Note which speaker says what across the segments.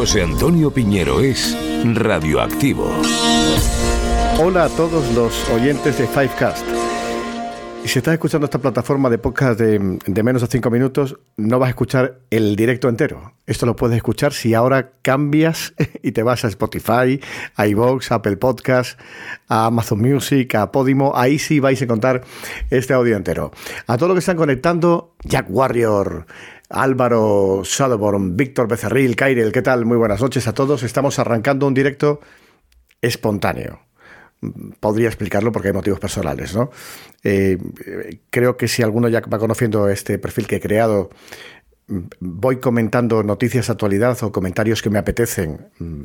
Speaker 1: José Antonio Piñero es Radioactivo.
Speaker 2: Hola a todos los oyentes de Fivecast. Si estás escuchando esta plataforma de podcast de, menos de 5 minutos, no vas a escuchar el directo entero. Esto lo puedes escuchar si ahora cambias y te vas a Spotify, a iVoox, a Apple Podcast, a Amazon Music, a Podimo. Ahí sí vais a encontrar este audio entero. A todos los que están conectando, Jack Warrior, Álvaro Shadowborn, Víctor Becerril, Kairel, ¿qué tal? Muy buenas noches a todos. Estamos arrancando un directo espontáneo podría explicarlo porque hay motivos personales, ¿no? Eh, creo que si alguno ya va conociendo este perfil que he creado, voy comentando noticias de actualidad o comentarios que me apetecen, mm,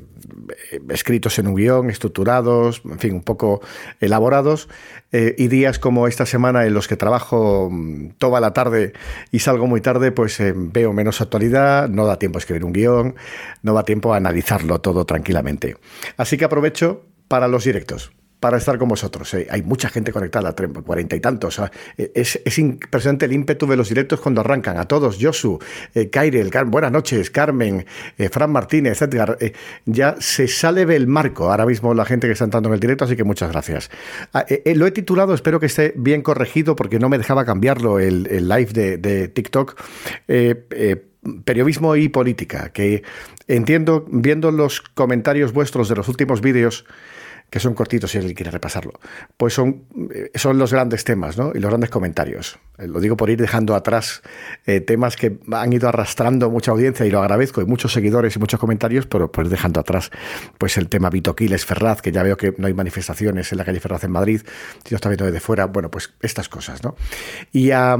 Speaker 2: escritos en un guion, estructurados, en fin, un poco elaborados, eh, y días como esta semana en los que trabajo mm, toda la tarde y salgo muy tarde, pues eh, veo menos actualidad, no da tiempo a escribir un guion, no da tiempo a analizarlo todo tranquilamente. Así que aprovecho para los directos para estar con vosotros. Eh, hay mucha gente conectada, cuarenta y tantos. Eh, es, es, impresionante el ímpetu de los directos cuando arrancan. A todos, Josu, eh, buenas noches, Carmen, eh, Fran Martínez, Edgar. ya se sale del marco ahora mismo la gente que está entrando en el directo, así que muchas gracias. Ah, lo he titulado, espero que esté bien corregido porque no me dejaba cambiarlo el, live de, de TikTok periodismo y política, que entiendo, viendo los comentarios vuestros de los últimos vídeos, que son cortitos si alguien quiere repasarlo, pues son, eh, son los grandes temas ¿no? y los grandes comentarios. Eh, lo digo por ir dejando atrás eh, temas que han ido arrastrando mucha audiencia y lo agradezco, y muchos seguidores y muchos comentarios, pero por ir dejando atrás pues el tema Vito Quiles Ferraz, que ya veo que no hay manifestaciones en la calle Ferraz en Madrid, si lo está viendo desde fuera, bueno, pues estas cosas. ¿no? Y, a,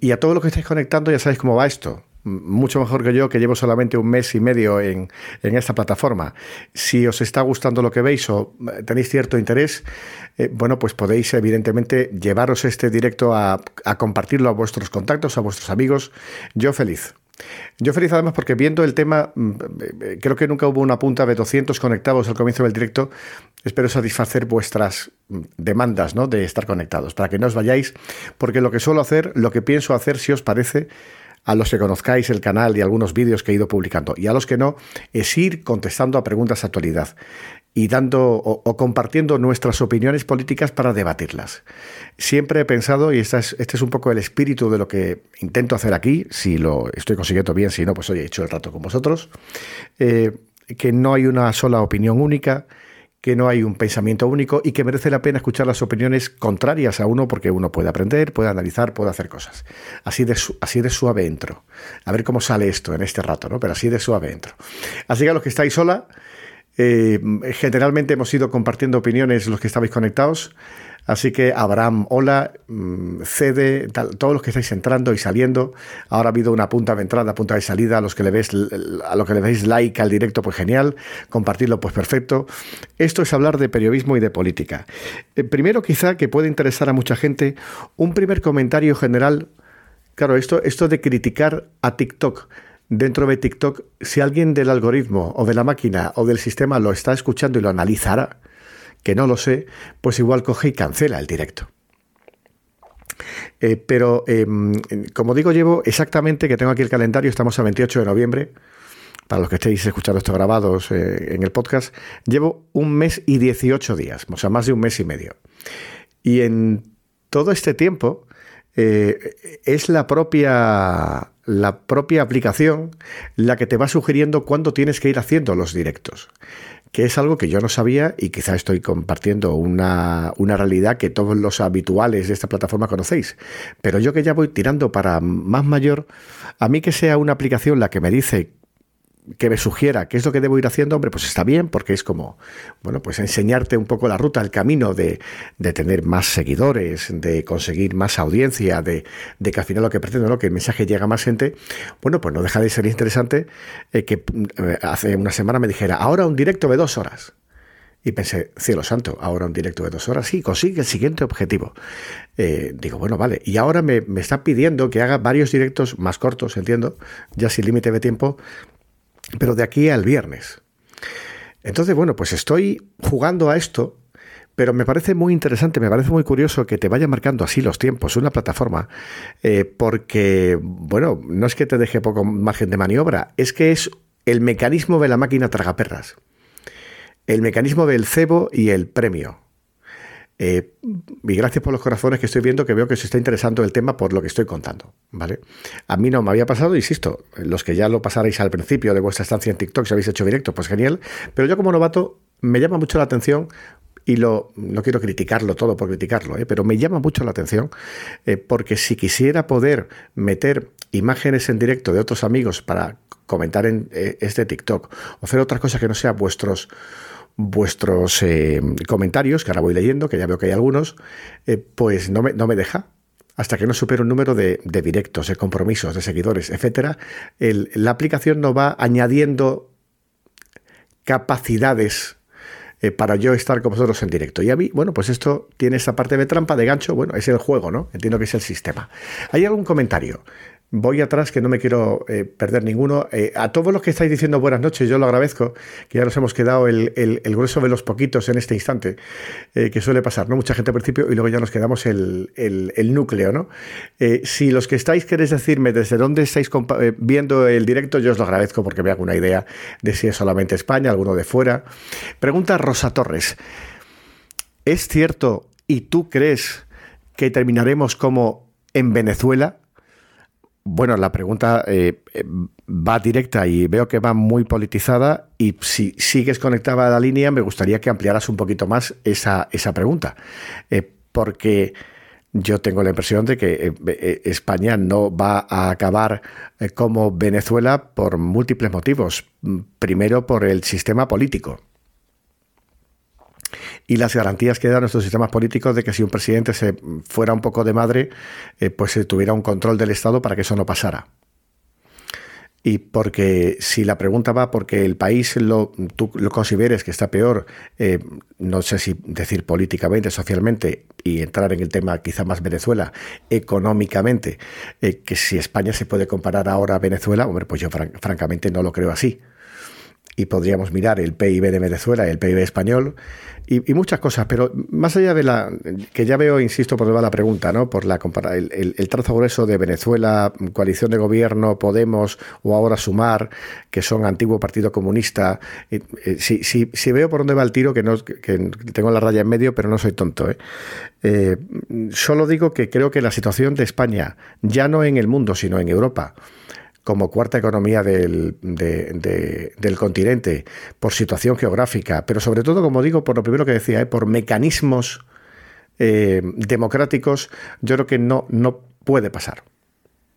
Speaker 2: y a todos los que estáis conectando ya sabéis cómo va esto mucho mejor que yo, que llevo solamente un mes y medio en, esta plataforma. Si os está gustando lo que veis o tenéis cierto interés, eh, bueno, pues podéis evidentemente llevaros este directo a, compartirlo a vuestros contactos, a vuestros amigos. Yo feliz. Yo feliz además porque viendo el tema, eh, creo que nunca hubo una punta de 200 conectados al comienzo del directo. Espero satisfacer vuestras demandas ¿no? de estar conectados, para que no os vayáis, porque lo que suelo hacer, lo que pienso hacer, si os parece, a los que conozcáis el canal y algunos vídeos que he ido publicando, y a los que no, es ir contestando a preguntas de actualidad y dando o, compartiendo nuestras opiniones políticas para debatirlas. Siempre he pensado, y este es, este es un poco el espíritu de lo que intento hacer aquí, si lo estoy consiguiendo bien, si no, pues hoy he hecho el rato con vosotros, eh, que no hay una sola opinión única, que no hay un pensamiento único y que merece la pena escuchar las opiniones contrarias a uno porque uno puede aprender, puede analizar, puede hacer cosas. Así de, así de suave entro. A ver cómo sale esto en este rato, ¿no? Pero así de suave entro. Así que a los que estáis sola, eh, generalmente hemos ido compartiendo opiniones los que estabais conectados. Así que Abraham, hola, mm, cede, todos los que estáis entrando y saliendo. Ahora ha habido una punta de entrada, punta de salida. A los que le ves, a los que le veis like al directo, pues genial. Compartirlo, pues perfecto. Esto es hablar de periodismo y de política. Eh, primero, quizá que puede interesar a mucha gente, un primer comentario general. Claro, esto, esto de criticar a TikTok dentro de TikTok, si alguien del algoritmo o de la máquina o del sistema lo está escuchando y lo analizara, que no lo sé, pues igual coge y cancela el directo. Eh, pero, em, como digo, llevo exactamente, que tengo aquí el calendario, estamos a 28 de noviembre, para los que estéis escuchando esto grabados eh, en el podcast, llevo un mes y 18 días, o sea, más de un mes y medio. Y en todo este tiempo eh, es la propia, la propia aplicación la que te va sugiriendo cuándo tienes que ir haciendo los directos que es algo que yo no sabía y quizá estoy compartiendo una, una, realidad que todos los habituales de esta plataforma conocéis. Pero yo que ya voy tirando para más mayor, a mí que sea una aplicación la que me dice que me sugiera qué es lo que debo ir haciendo, hombre, pues está bien, porque es como, bueno, pues enseñarte un poco la ruta, el camino de, de tener más seguidores, de conseguir más audiencia, de, de, que al final lo que pretendo, ¿no? Que el mensaje llega a más gente. Bueno, pues no deja de ser interesante eh, que eh, hace una semana me dijera, ahora un directo de dos horas. Y pensé, cielo santo, ahora un directo de dos horas, sí, consigue el siguiente objetivo. Eh, digo, bueno, vale. Y ahora me, me está pidiendo que haga varios directos más cortos, entiendo, ya sin límite de tiempo, pero de aquí al viernes. Entonces, bueno, pues estoy jugando a esto, pero me parece muy interesante, me parece muy curioso que te vaya marcando así los tiempos, una plataforma, eh, porque, bueno, no es que te deje poco margen de maniobra, es que es el mecanismo de la máquina tragaperras, el mecanismo del cebo y el premio. Eh, y gracias por los corazones que estoy viendo, que veo que se está interesando el tema por lo que estoy contando, ¿vale? A mí no me había pasado, insisto, los que ya lo pasarais al principio de vuestra estancia en TikTok, si habéis hecho directo, pues genial, pero yo como novato me llama mucho la atención y lo, no quiero criticarlo todo por criticarlo, ¿eh? pero me llama mucho la atención eh, porque si quisiera poder meter imágenes en directo de otros amigos para comentar en este TikTok o hacer otras cosas que no sean vuestros vuestros eh, comentarios, que ahora voy leyendo, que ya veo que hay algunos, eh, pues no me, no me deja. Hasta que no supere un número de, directos, de compromisos, de seguidores, etcétera, la aplicación no va añadiendo capacidades eh, para yo estar con vosotros en directo. Y a mí, bueno, pues esto tiene esa parte de trampa, de gancho, bueno, es el juego, ¿no? Entiendo que es el sistema. ¿Hay algún comentario? Voy atrás, que no me quiero eh, perder ninguno. Eh, a todos los que estáis diciendo buenas noches, yo lo agradezco, que ya nos hemos quedado el, grueso de los poquitos en este instante, eh, que suele pasar, ¿no? Mucha gente al principio y luego ya nos quedamos el, núcleo, ¿no? si los que estáis queréis decirme desde dónde estáis viendo el directo, yo os lo agradezco porque me hago una idea de si es solamente España, alguno de fuera. Pregunta Rosa Torres. ¿Es cierto y tú crees que terminaremos como en Venezuela? Bueno, la pregunta eh, eh, va directa y veo que va muy politizada y si sigues conectada a la línea me gustaría que ampliaras un poquito más esa, esa pregunta, eh, porque yo tengo la impresión de que España no va a acabar como Venezuela por múltiples motivos. Primero, por el sistema político y las garantías que dan nuestros sistemas políticos de que si un presidente se fuera un poco de madre, eh, pues se tuviera un control del Estado para que eso no pasara. Y porque si la pregunta va porque el país lo, tú lo consideres que está peor, eh, no sé si decir políticamente, socialmente, y entrar en el tema quizá más Venezuela, económicamente, eh, que si España se puede comparar ahora a Venezuela, hombre, pues yo francamente no lo creo así y podríamos mirar el PIB de Venezuela, el PIB español y, muchas cosas, pero más allá de la que ya veo, insisto, por la pregunta, ¿no? Por la el, el, trazo grueso de Venezuela, coalición de gobierno, Podemos o ahora Sumar, que son antiguo Partido Comunista. si, si, si, veo por dónde va el tiro, que no que tengo la raya en medio, pero no soy tonto, ¿eh? Eh, solo digo que creo que la situación de España, ya no en el mundo, sino en Europa, como cuarta economía del, del, continente, por situación geográfica, pero sobre todo, como digo, por lo primero que decía, ¿eh? por mecanismos eh, democráticos, yo creo que no, no puede pasar.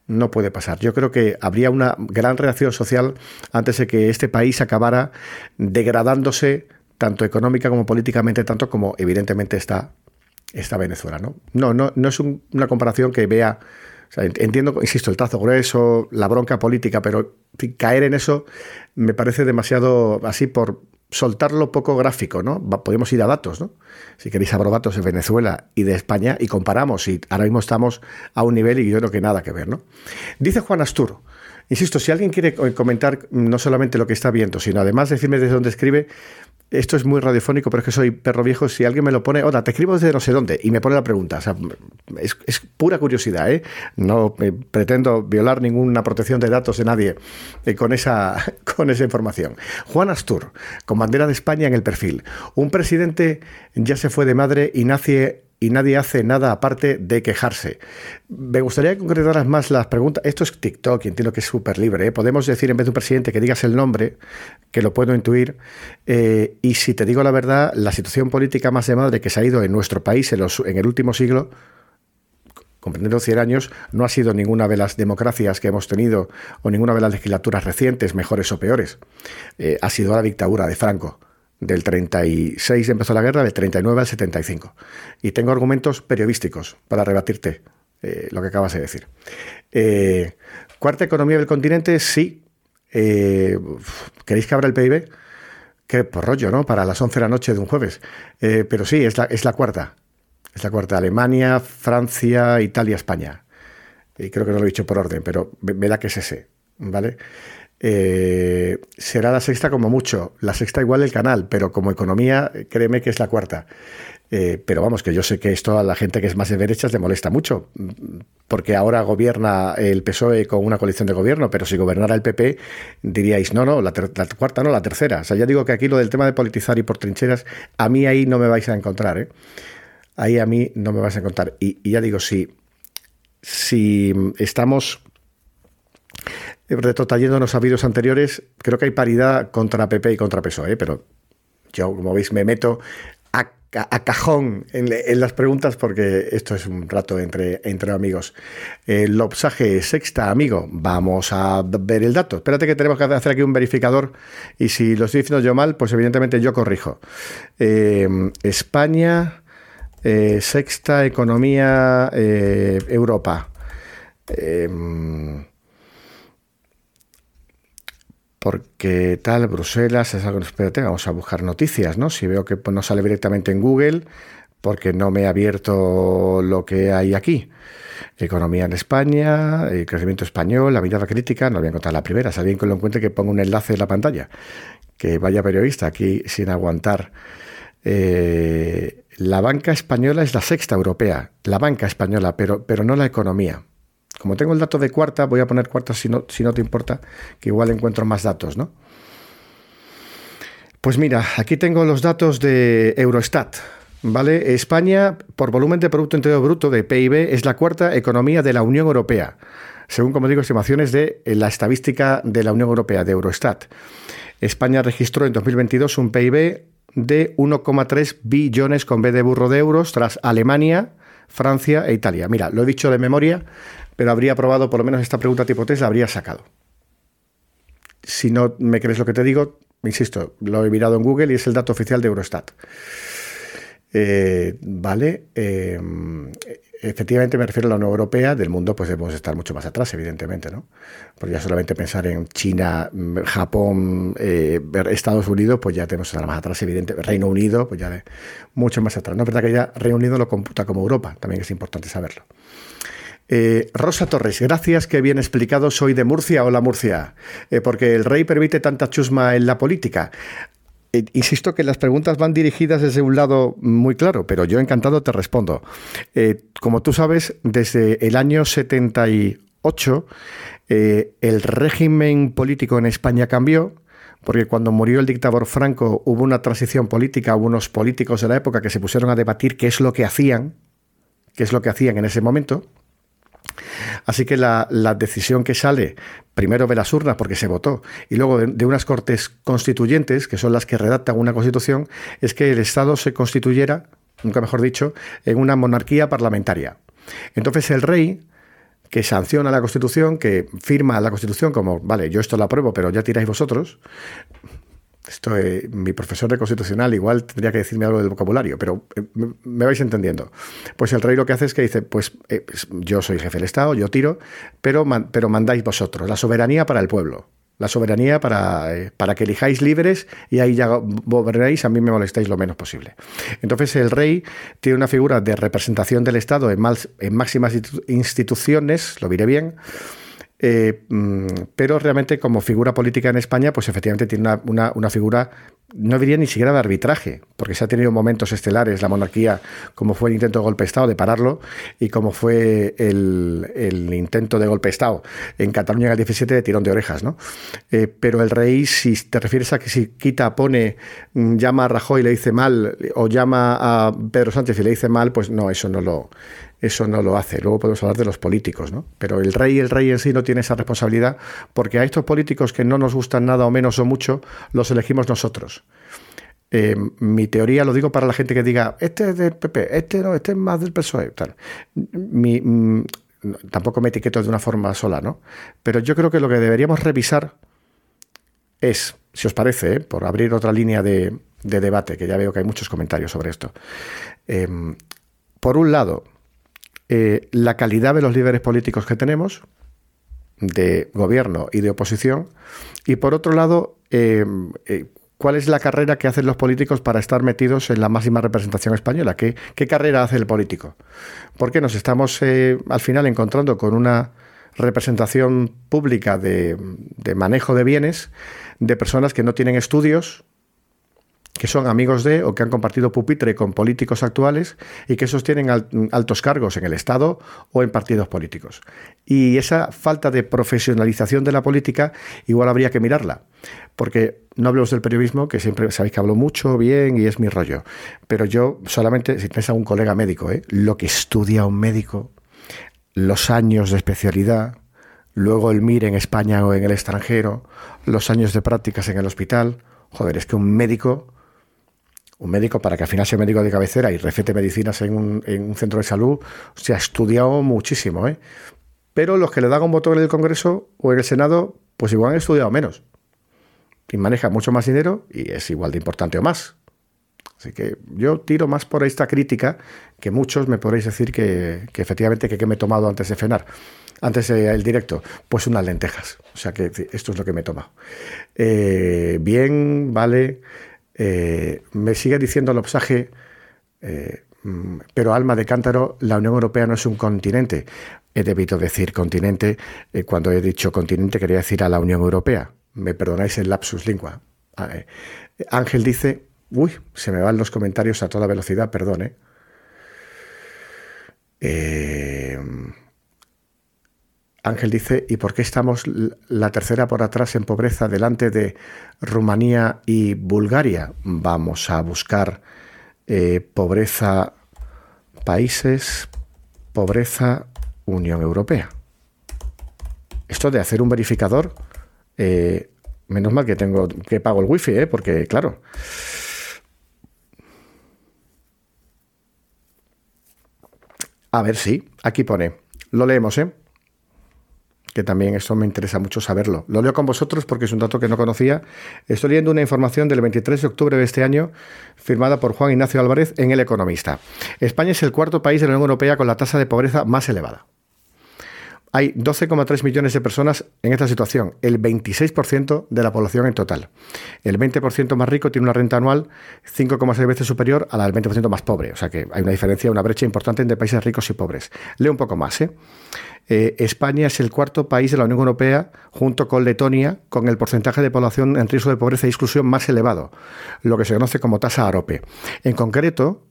Speaker 2: No puede pasar. Yo creo que habría una gran reacción social antes de que este país acabara degradándose tanto económica como políticamente, tanto como evidentemente está, está Venezuela. No, no, no, no es una comparación que vea entiendo, insisto, el trazo grueso, la bronca política, pero caer en eso me parece demasiado así por soltarlo poco gráfico, ¿no? Podemos ir a datos, ¿no? Si queréis abro datos de Venezuela y de España y comparamos y ahora mismo estamos a un nivel y yo creo que nada que ver, ¿no? Dice Juan Astur, insisto, si alguien quiere comentar no solamente lo que está viendo, sino además decirme desde dónde escribe, esto es muy radiofónico, pero es que soy perro viejo. Si alguien me lo pone, hola, te escribo desde no sé dónde y me pone la pregunta. O sea, es, pura curiosidad, ¿eh? No pretendo violar ninguna protección de datos de nadie eh, con, esa, con esa información. Juan Astur, con bandera de España en el perfil. Un presidente ya se fue de madre y nace y nadie hace nada aparte de quejarse. Me gustaría concretar más las preguntas. Esto es TikTok, entiendo que es súper libre. ¿eh? Podemos decir en vez de un presidente que digas el nombre, que lo puedo intuir. Eh, y si te digo la verdad, la situación política más de madre que se ha ido en nuestro país en el último siglo, comprendiendo 100 años, no ha sido ninguna de las democracias que hemos tenido o ninguna de las legislaturas recientes, mejores o peores. Eh, ha sido la dictadura de Franco del 36 empezó la guerra, del 39 al 75. Y tengo argumentos periodísticos para rebatirte eh, lo que acabas de decir. Eh, cuarta economía del continente, sí. Eh, ¿Queréis que abra el PIB? Qué por rollo, ¿no? Para las 11 de la noche de un jueves. pero sí, es la, cuarta. Es la cuarta. Alemania, Francia, Italia, España. Y creo que no lo he dicho por orden, pero me da que es ese. ¿Vale? Eh, será la sexta como mucho. La sexta igual el canal, pero como economía, créeme que es la cuarta. Eh, pero vamos, que yo sé que esto a la gente que es más de derechas le molesta mucho, porque ahora gobierna el PSOE con una coalición de gobierno, pero si gobernara el PP diríais, no, no, la, cuarta no, la tercera. O sea, ya digo que aquí lo del tema de politizar y por trincheras, a mí ahí no me vais a encontrar, ¿eh? Ahí a mí no me vais a encontrar. Y, ya digo, si, si estamos retrotrayéndonos a vídeos anteriores, creo que hay paridad contra PP y contra PSOE, pero yo, como veis, me meto a, cajón en, las preguntas porque esto es un rato entre, amigos. El obsaje sexta, amigo, vamos a ver el dato. Espérate que tenemos que hacer aquí un verificador y si lo estoy diciendo yo mal, pues evidentemente yo corrijo. Eh, España, eh, sexta economía, eh, Europa porque tal, Bruselas es algo. Espérate, vamos a buscar noticias, ¿no? Si veo que no sale directamente en Google, porque no me he abierto lo que hay aquí. Economía en España, el crecimiento español, la mirada crítica, no voy a encontrar la primera. Si alguien que lo encuentre, que ponga un enlace en la pantalla. Que vaya periodista aquí sin aguantar. Eh, la banca española es la sexta europea, la banca española, pero, pero no la economía. Como tengo el dato de cuarta, voy a poner cuarta si no, si no te importa, que igual encuentro más datos, ¿no? Pues mira, aquí tengo los datos de Eurostat. ¿Vale? España, por volumen de Producto Interior Bruto de PIB, es la cuarta economía de la Unión Europea, según, como digo, estimaciones de la estadística de la Unión Europea, de Eurostat. España registró en 2022 un PIB de 1,3 billones con B de burro de euros, tras Alemania, Francia e Italia. Mira, lo he dicho de memoria, pero habría probado por lo menos esta pregunta tipo test, la habría sacado. Si no me crees lo que te digo, insisto, lo he mirado en Google y es el dato oficial de Eurostat. Eh, vale, eh, efectivamente me refiero a la Unión Europea, del mundo pues debemos estar mucho más atrás, evidentemente, ¿no? Porque ya solamente pensar en China, Japón, eh, Estados Unidos, pues ya tenemos que estar más atrás, evidentemente. Reino Unido, pues ya mucho más atrás. No es verdad que ya Reino Unido lo computa como Europa, también es importante saberlo. Eh, Rosa Torres, gracias, que bien explicado. Soy de Murcia, hola Murcia, eh, porque el rey permite tanta chusma en la política. Eh, insisto que las preguntas van dirigidas desde un lado muy claro, pero yo encantado te respondo. como tú sabes, desde el año 78 el régimen político en España cambió porque cuando murió el dictador Franco hubo una transición política, hubo unos políticos de la época que se pusieron a debatir qué es lo que hacían, qué es lo que hacían en ese momento, Así que la, decisión que sale, primero de las urnas porque se votó, y luego de, unas cortes constituyentes, que son las que redactan una constitución, es que el Estado se constituyera, nunca mejor dicho, en una monarquía parlamentaria. Entonces el rey que sanciona la Constitución, que firma la Constitución como, vale, yo esto lo apruebo, pero ya tiráis vosotros, esto, eh, mi profesor de constitucional igual tendría que decirme algo del vocabulario, pero eh, me, vais entendiendo. Pues el rey lo que hace es que dice, pues, eh, pues yo soy jefe del Estado, yo tiro, pero, pero mandáis vosotros, la soberanía para el pueblo. La soberanía para, para que elijáis libres y ahí ya gobernáis, a mí me molestáis lo menos posible. Entonces el rey tiene una figura de representación del Estado en, en máximas instituciones, lo diré bien, eh, mm, pero realmente como figura política en España, pues efectivamente tiene una, figura, no diría ni siquiera de arbitraje, porque se ha tenido momentos estelares la monarquía, como fue el intento de golpe de Estado de pararlo, y como fue el, intento de golpe de Estado en Cataluña en el 17 de tirón de orejas, ¿no? Eh, pero el rey, si te refieres a que si quita, pone, mm, llama a Rajoy y le dice mal, o llama a Pedro Sánchez y le dice mal, pues no, eso no lo, eso no lo hace. Luego podemos hablar de los políticos, ¿no? Pero el rey, el rey en sí no tiene esa responsabilidad porque a estos políticos que no nos gustan nada o menos o mucho, los elegimos nosotros. Eh, mi teoría, lo digo para la gente que diga, este es del PP, este no, este es más del PSOE. Tal. Mm, tampoco me etiqueto de una forma sola, ¿no? Pero yo creo que lo que deberíamos revisar es, si os parece, ¿eh? por abrir otra línea de, debate, que ya veo que hay muchos comentarios sobre esto. Eh, por un lado, eh, la calidad de los líderes políticos que tenemos, de gobierno y de oposición, y por otro lado, eh, eh, cuál es la carrera que hacen los políticos para estar metidos en la máxima representación española. ¿Qué, carrera hace el político? Porque nos estamos al final encontrando con una representación pública de, de, manejo de bienes de personas que no tienen estudios, que son amigos de o que han compartido pupitre con políticos actuales y que sostienen altos cargos en el Estado o en partidos políticos. Y esa falta de profesionalización de la política igual habría que mirarla, porque no hablamos del periodismo, que siempre sabéis que hablo mucho, bien y es mi rollo, pero yo solamente, si tenéis a un colega médico, ¿eh? lo que estudia un médico, los años de especialidad, luego el MIR en España o en el extranjero, los años de prácticas en el hospital, joder, es que un médico un médico para que al final sea médico de cabecera y recete medicinas en un, centro de salud, se ha estudiado muchísimo. ¿eh? Pero los que le dan un voto en el Congreso o en el Senado, pues igual han estudiado menos. Y maneja mucho más dinero y es igual de importante o más. Así que yo tiro más por esta crítica que muchos me podréis decir que, efectivamente que, me he tomado antes de cenar, antes del directo, pues unas lentejas. O sea que esto es lo que me he tomado. Eh, bien, vale. Eh, me sigue diciendo el obsaje, eh, mm, pero alma de cántaro, la Unión Europea no es un continente. He debido decir continente, eh, cuando he dicho continente quería decir a la Unión Europea. Me perdonáis el lapsus lingua. Ah, Ángel dice, uy, se me van los comentarios a toda velocidad, perdone. Eh, Ángel dice, ¿y por qué estamos la tercera por atrás en pobreza delante de Rumanía y Bulgaria? Vamos a buscar eh, pobreza países, pobreza Unión Europea. Esto de hacer un verificador, eh, menos mal que tengo que pago el wifi, ¿eh? porque claro. A ver si, aquí pone, lo leemos, ¿eh? Que también eso me interesa mucho saberlo. Lo leo con vosotros porque es un dato que no conocía. Estoy leyendo una información del 23 de octubre de este año firmada por Juan Ignacio Álvarez en El Economista. España es el cuarto país de la Unión Europea con la tasa de pobreza más elevada. Hay 12,3 millones de personas en esta situación, el 26% de la población en total. El 20% más rico tiene una renta anual 5,6 veces superior a la del 20% más pobre. O sea que hay una diferencia, una brecha importante entre países ricos y pobres. Leo un poco más. ¿eh? Eh, España es el cuarto país de la Unión Europea, junto con Letonia, con el porcentaje de población en riesgo de pobreza y exclusión más elevado, lo que se conoce como tasa AROPE. En concreto,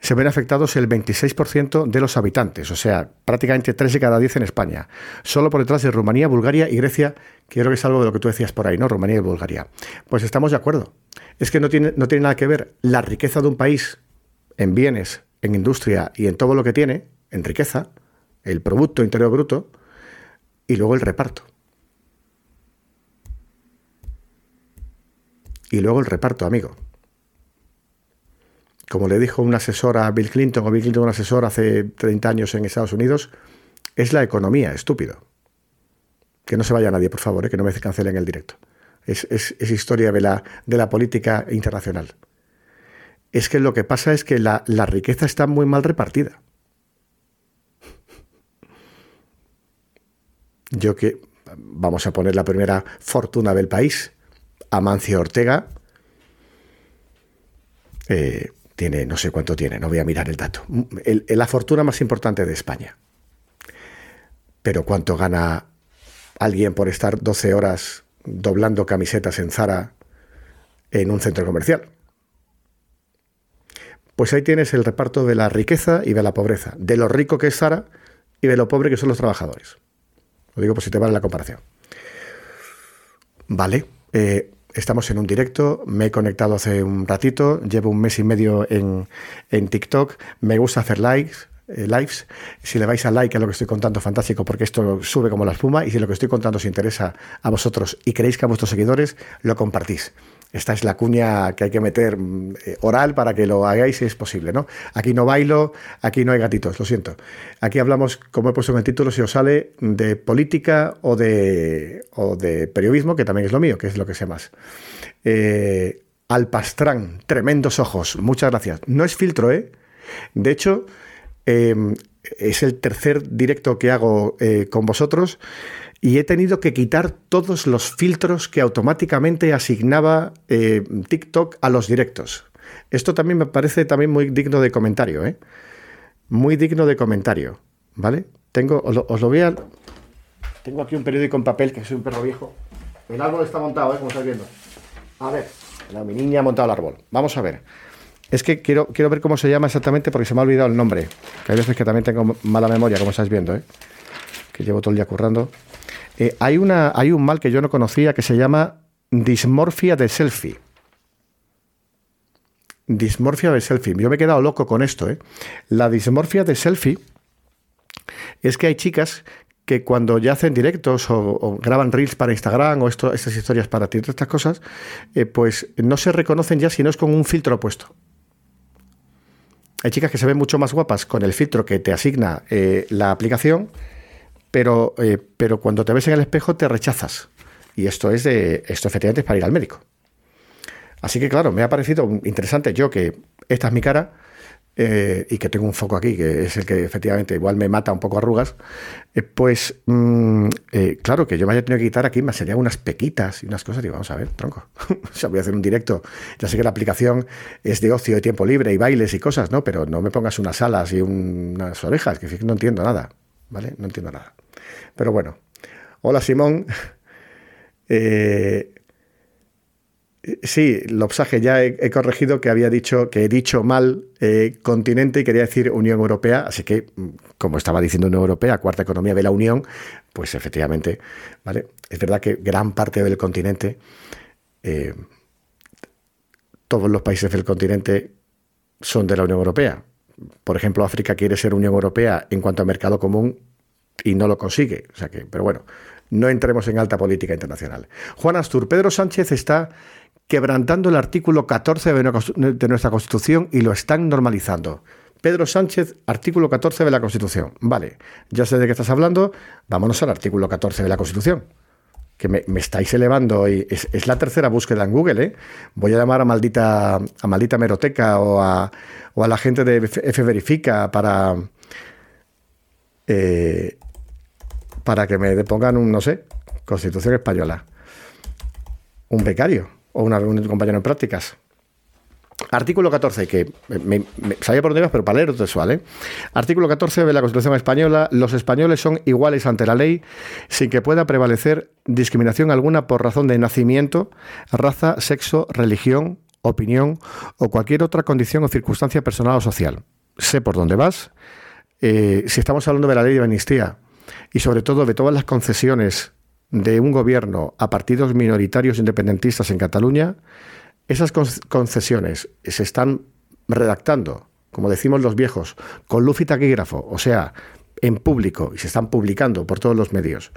Speaker 2: se ven afectados el 26% de los habitantes, o sea, prácticamente 3 de cada 10 en España, solo por detrás de Rumanía, Bulgaria y Grecia, que creo que es de lo que tú decías por ahí, ¿no? Rumanía y Bulgaria. Pues estamos de acuerdo. Es que no tiene, no tiene nada que ver la riqueza de un país en bienes, en industria y en todo lo que tiene, en riqueza, el Producto Interior Bruto, y luego el reparto. Y luego el reparto, amigo. Como le dijo un asesor a Bill Clinton, o Bill Clinton un asesor hace 30 años en Estados Unidos, es la economía, estúpido. Que no se vaya nadie, por favor, ¿eh? que no me cancelen el directo. Es, historia de la, de la, política internacional. Es que lo que pasa es que la riqueza está muy mal repartida. Yo que vamos a poner la primera fortuna del país, Amancio Ortega, eh, tiene, no sé cuánto tiene, no voy a mirar el dato, la fortuna más importante de España. Pero ¿cuánto gana alguien por estar 12 horas doblando camisetas en Zara en un centro comercial? Pues ahí tienes el reparto de la riqueza y de la pobreza, de lo rico que es Zara y de lo pobre que son los trabajadores. Lo digo por si te vale la comparación. Vale, eh, estamos en un directo, me he conectado hace un ratito, llevo un mes y medio en, TikTok, me gusta hacer likes, eh, lives. Si le vais a like a lo que estoy contando, fantástico, porque esto sube como la espuma. Y si lo que estoy contando os interesa a vosotros y queréis que a vuestros seguidores, lo compartís. Esta es la cuña que hay que meter mm, eh, oral para que lo hagáis si es posible, ¿no? Aquí no bailo, aquí no hay gatitos, lo siento. Aquí hablamos, como he puesto en el título, si os sale de política o de, o de periodismo, que también es lo mío, que es lo que sé más. Eh, Alpastrán, tremendos ojos, muchas gracias. No es filtro, ¿eh? De hecho, em, es el tercer directo que hago eh, con vosotros y he tenido que quitar todos los filtros que automáticamente asignaba eh, TikTok a los directos. Esto también me parece también muy digno de comentario, ¿eh? Muy digno de comentario, ¿vale? Tengo, os lo, voy a... Tengo aquí un periódico en papel, que soy un perro viejo. El árbol está montado, ¿eh? Como estáis viendo. A ver. mi niña ha montado el árbol. Vamos a ver. Es que quiero, quiero ver cómo se llama exactamente porque se me ha olvidado el nombre. Que hay veces que también tengo mala memoria, como estáis viendo, ¿eh? que llevo todo el día currando. Eh, hay, una, hay un mal que yo no conocía que se llama dismorfia de selfie. Dismorfia de selfie. Yo me he quedado loco con esto. ¿eh? La dismorfia de selfie es que hay chicas que cuando ya hacen directos o, graban reels para Instagram o estas historias para ti, estas cosas, eh, pues no se reconocen ya si no es con un filtro puesto. Hay chicas que se ven mucho más guapas con el filtro que te asigna la aplicación, pero, eh, pero cuando te ves en el espejo te rechazas. Y esto es de. Esto efectivamente es para ir al médico. Así que, claro, me ha parecido interesante yo que esta es mi cara eh, y que tengo un foco aquí, que es el que efectivamente igual me mata un poco arrugas, eh, pues mm, eh, claro que yo me haya tenido que quitar aquí, me serían unas pequitas y unas cosas, y vamos a ver, tronco, o sea, voy a hacer un directo, ya sé que la aplicación es de ocio, de tiempo libre y bailes y cosas, ¿no? Pero no me pongas unas alas y unas orejas, que no entiendo nada, ¿vale? No entiendo nada. Pero bueno, hola Simón. Eh, Sí, Lopsaje, ya he, corregido que había dicho que he dicho mal eh, continente y quería decir Unión Europea, así que, mm, como estaba diciendo Unión Europea, cuarta economía de la Unión, pues efectivamente, ¿vale? Es verdad que gran parte del continente, eh, todos los países del continente son de la Unión Europea. Por ejemplo, África quiere ser Unión Europea en cuanto a mercado común y no lo consigue. O sea que, pero bueno, no entremos en alta política internacional. Juan Astur, Pedro Sánchez está quebrantando el artículo 14 de nuestra Constitución y lo están normalizando. Pedro Sánchez, artículo 14 de la Constitución. Vale, ya sé de qué estás hablando, vámonos al artículo 14 de la Constitución. Que me, estáis elevando y es, la tercera búsqueda en Google, ¿eh? Voy a llamar a maldita, a maldita meroteca o a, o a la gente de F Verifica para, eh, para que me pongan un, no sé, Constitución Española. Un becario o una de compañero en prácticas. Artículo 14, que me, sabía por dónde ibas, pero para leer textual, ¿eh? Artículo 14 de la Constitución Española. Los españoles son iguales ante la ley sin que pueda prevalecer discriminación alguna por razón de nacimiento, raza, sexo, religión, opinión o cualquier otra condición o circunstancia personal o social. Sé por dónde vas. Eh, si estamos hablando de la ley de amnistía y sobre todo de todas las concesiones de un gobierno a partidos minoritarios independentistas en Cataluña, esas concesiones se están redactando, como decimos los viejos, con luz y taquígrafo, o sea, en público y se están publicando por todos los medios,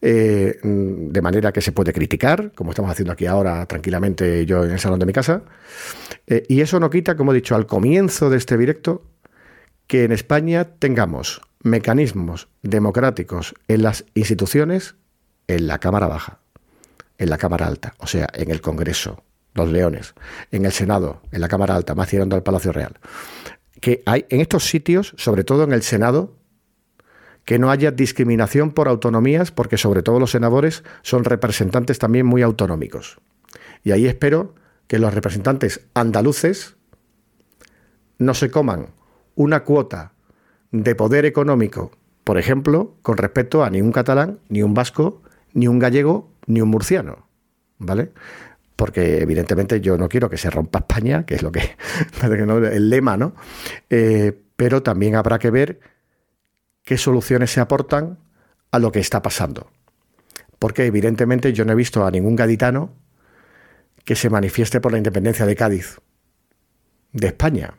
Speaker 2: eh, de manera que se puede criticar, como estamos haciendo aquí ahora tranquilamente yo en el salón de mi casa. Eh, y eso no quita, como he dicho al comienzo de este directo, que en España tengamos mecanismos democráticos en las instituciones en la Cámara Baja, en la Cámara Alta, o sea, en el Congreso, los Leones, en el Senado, en la Cámara Alta, más tirando al Palacio Real. Que hay en estos sitios, sobre todo en el Senado, que no haya discriminación por autonomías, porque sobre todo los senadores son representantes también muy autonómicos. Y ahí espero que los representantes andaluces no se coman una cuota de poder económico, por ejemplo, con respecto a ni un catalán, ni un vasco, ni un gallego ni un murciano, ¿vale? Porque evidentemente yo no quiero que se rompa España, que es lo que el lema, ¿no? Eh, pero también habrá que ver qué soluciones se aportan a lo que está pasando. Porque evidentemente yo no he visto a ningún gaditano que se manifieste por la independencia de Cádiz, de España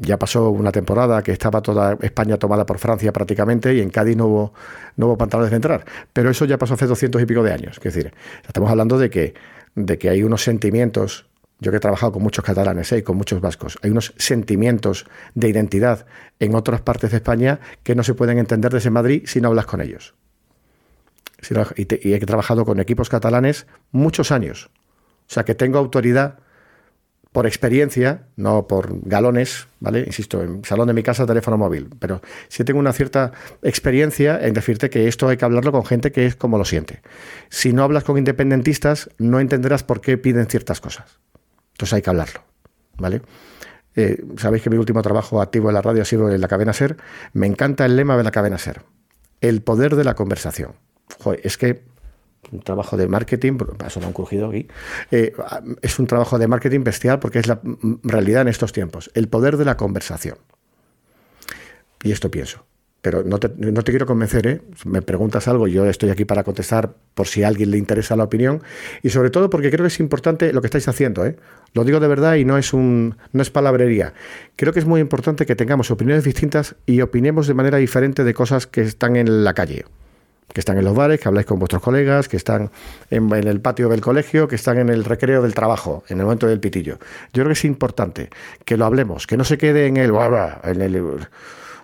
Speaker 2: ya pasó una temporada que estaba toda España tomada por Francia prácticamente y en Cádiz no hubo, pantalones de entrar. Pero eso ya pasó hace doscientos y pico de años. Es decir, estamos hablando de que, de que hay unos sentimientos, yo que he trabajado con muchos catalanes ¿eh? y con muchos vascos, hay unos sentimientos de identidad en otras partes de España que no se pueden entender desde Madrid si no hablas con ellos. y he trabajado con equipos catalanes muchos años. O sea que tengo autoridad por experiencia, no por galones, ¿vale? Insisto, en salón de mi casa, teléfono móvil, pero sí tengo una cierta experiencia en decirte que esto hay que hablarlo con gente que es como lo siente. Si no hablas con independentistas, no entenderás por qué piden ciertas cosas. Entonces hay que hablarlo, ¿vale? Eh, Sabéis que mi último trabajo activo en la radio ha sido en la cadena SER. Me encanta el lema de la cadena SER. El poder de la conversación. Joder, es que un trabajo de marketing, eso no un crujido aquí, eh, es un trabajo de marketing bestial porque es la realidad en estos tiempos, el poder de la conversación. Y esto pienso. Pero no te, no te quiero convencer, ¿eh? Me preguntas algo, yo estoy aquí para contestar por si a alguien le interesa la opinión y sobre todo porque creo que es importante lo que estáis haciendo, ¿eh? Lo digo de verdad y no es, un, no es palabrería. Creo que es muy importante que tengamos opiniones distintas y opinemos de manera diferente de cosas que están en la calle que están en los bares, que habláis con vuestros colegas, que están en, el patio del colegio, que están en el recreo del trabajo, en el momento del pitillo. Yo creo que es importante que lo hablemos, que no se quede en el, en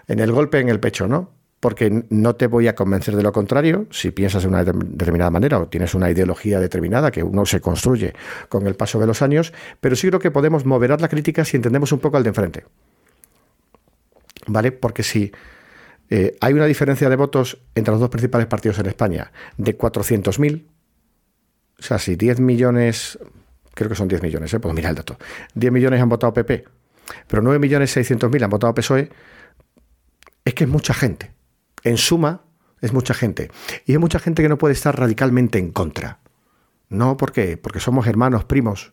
Speaker 2: en el golpe en el pecho, ¿no? Porque no te voy a convencer de lo contrario si piensas de una determinada manera o tienes una ideología determinada que uno se construye con el paso de los años, pero sí creo que podemos moderar la crítica si entendemos un poco al de enfrente. ¿Vale? Porque si eh, hay una diferencia de votos entre los dos principales partidos en España de 400.000, o sea, si 10 millones, creo que son 10 millones, ¿eh? puedo mirar el dato, 10 millones han votado PP, pero 9.600.000 han votado PSOE, es que es mucha gente. En suma, es mucha gente. Y hay mucha gente que no puede estar radicalmente en contra. No, ¿por qué? Porque somos hermanos, primos,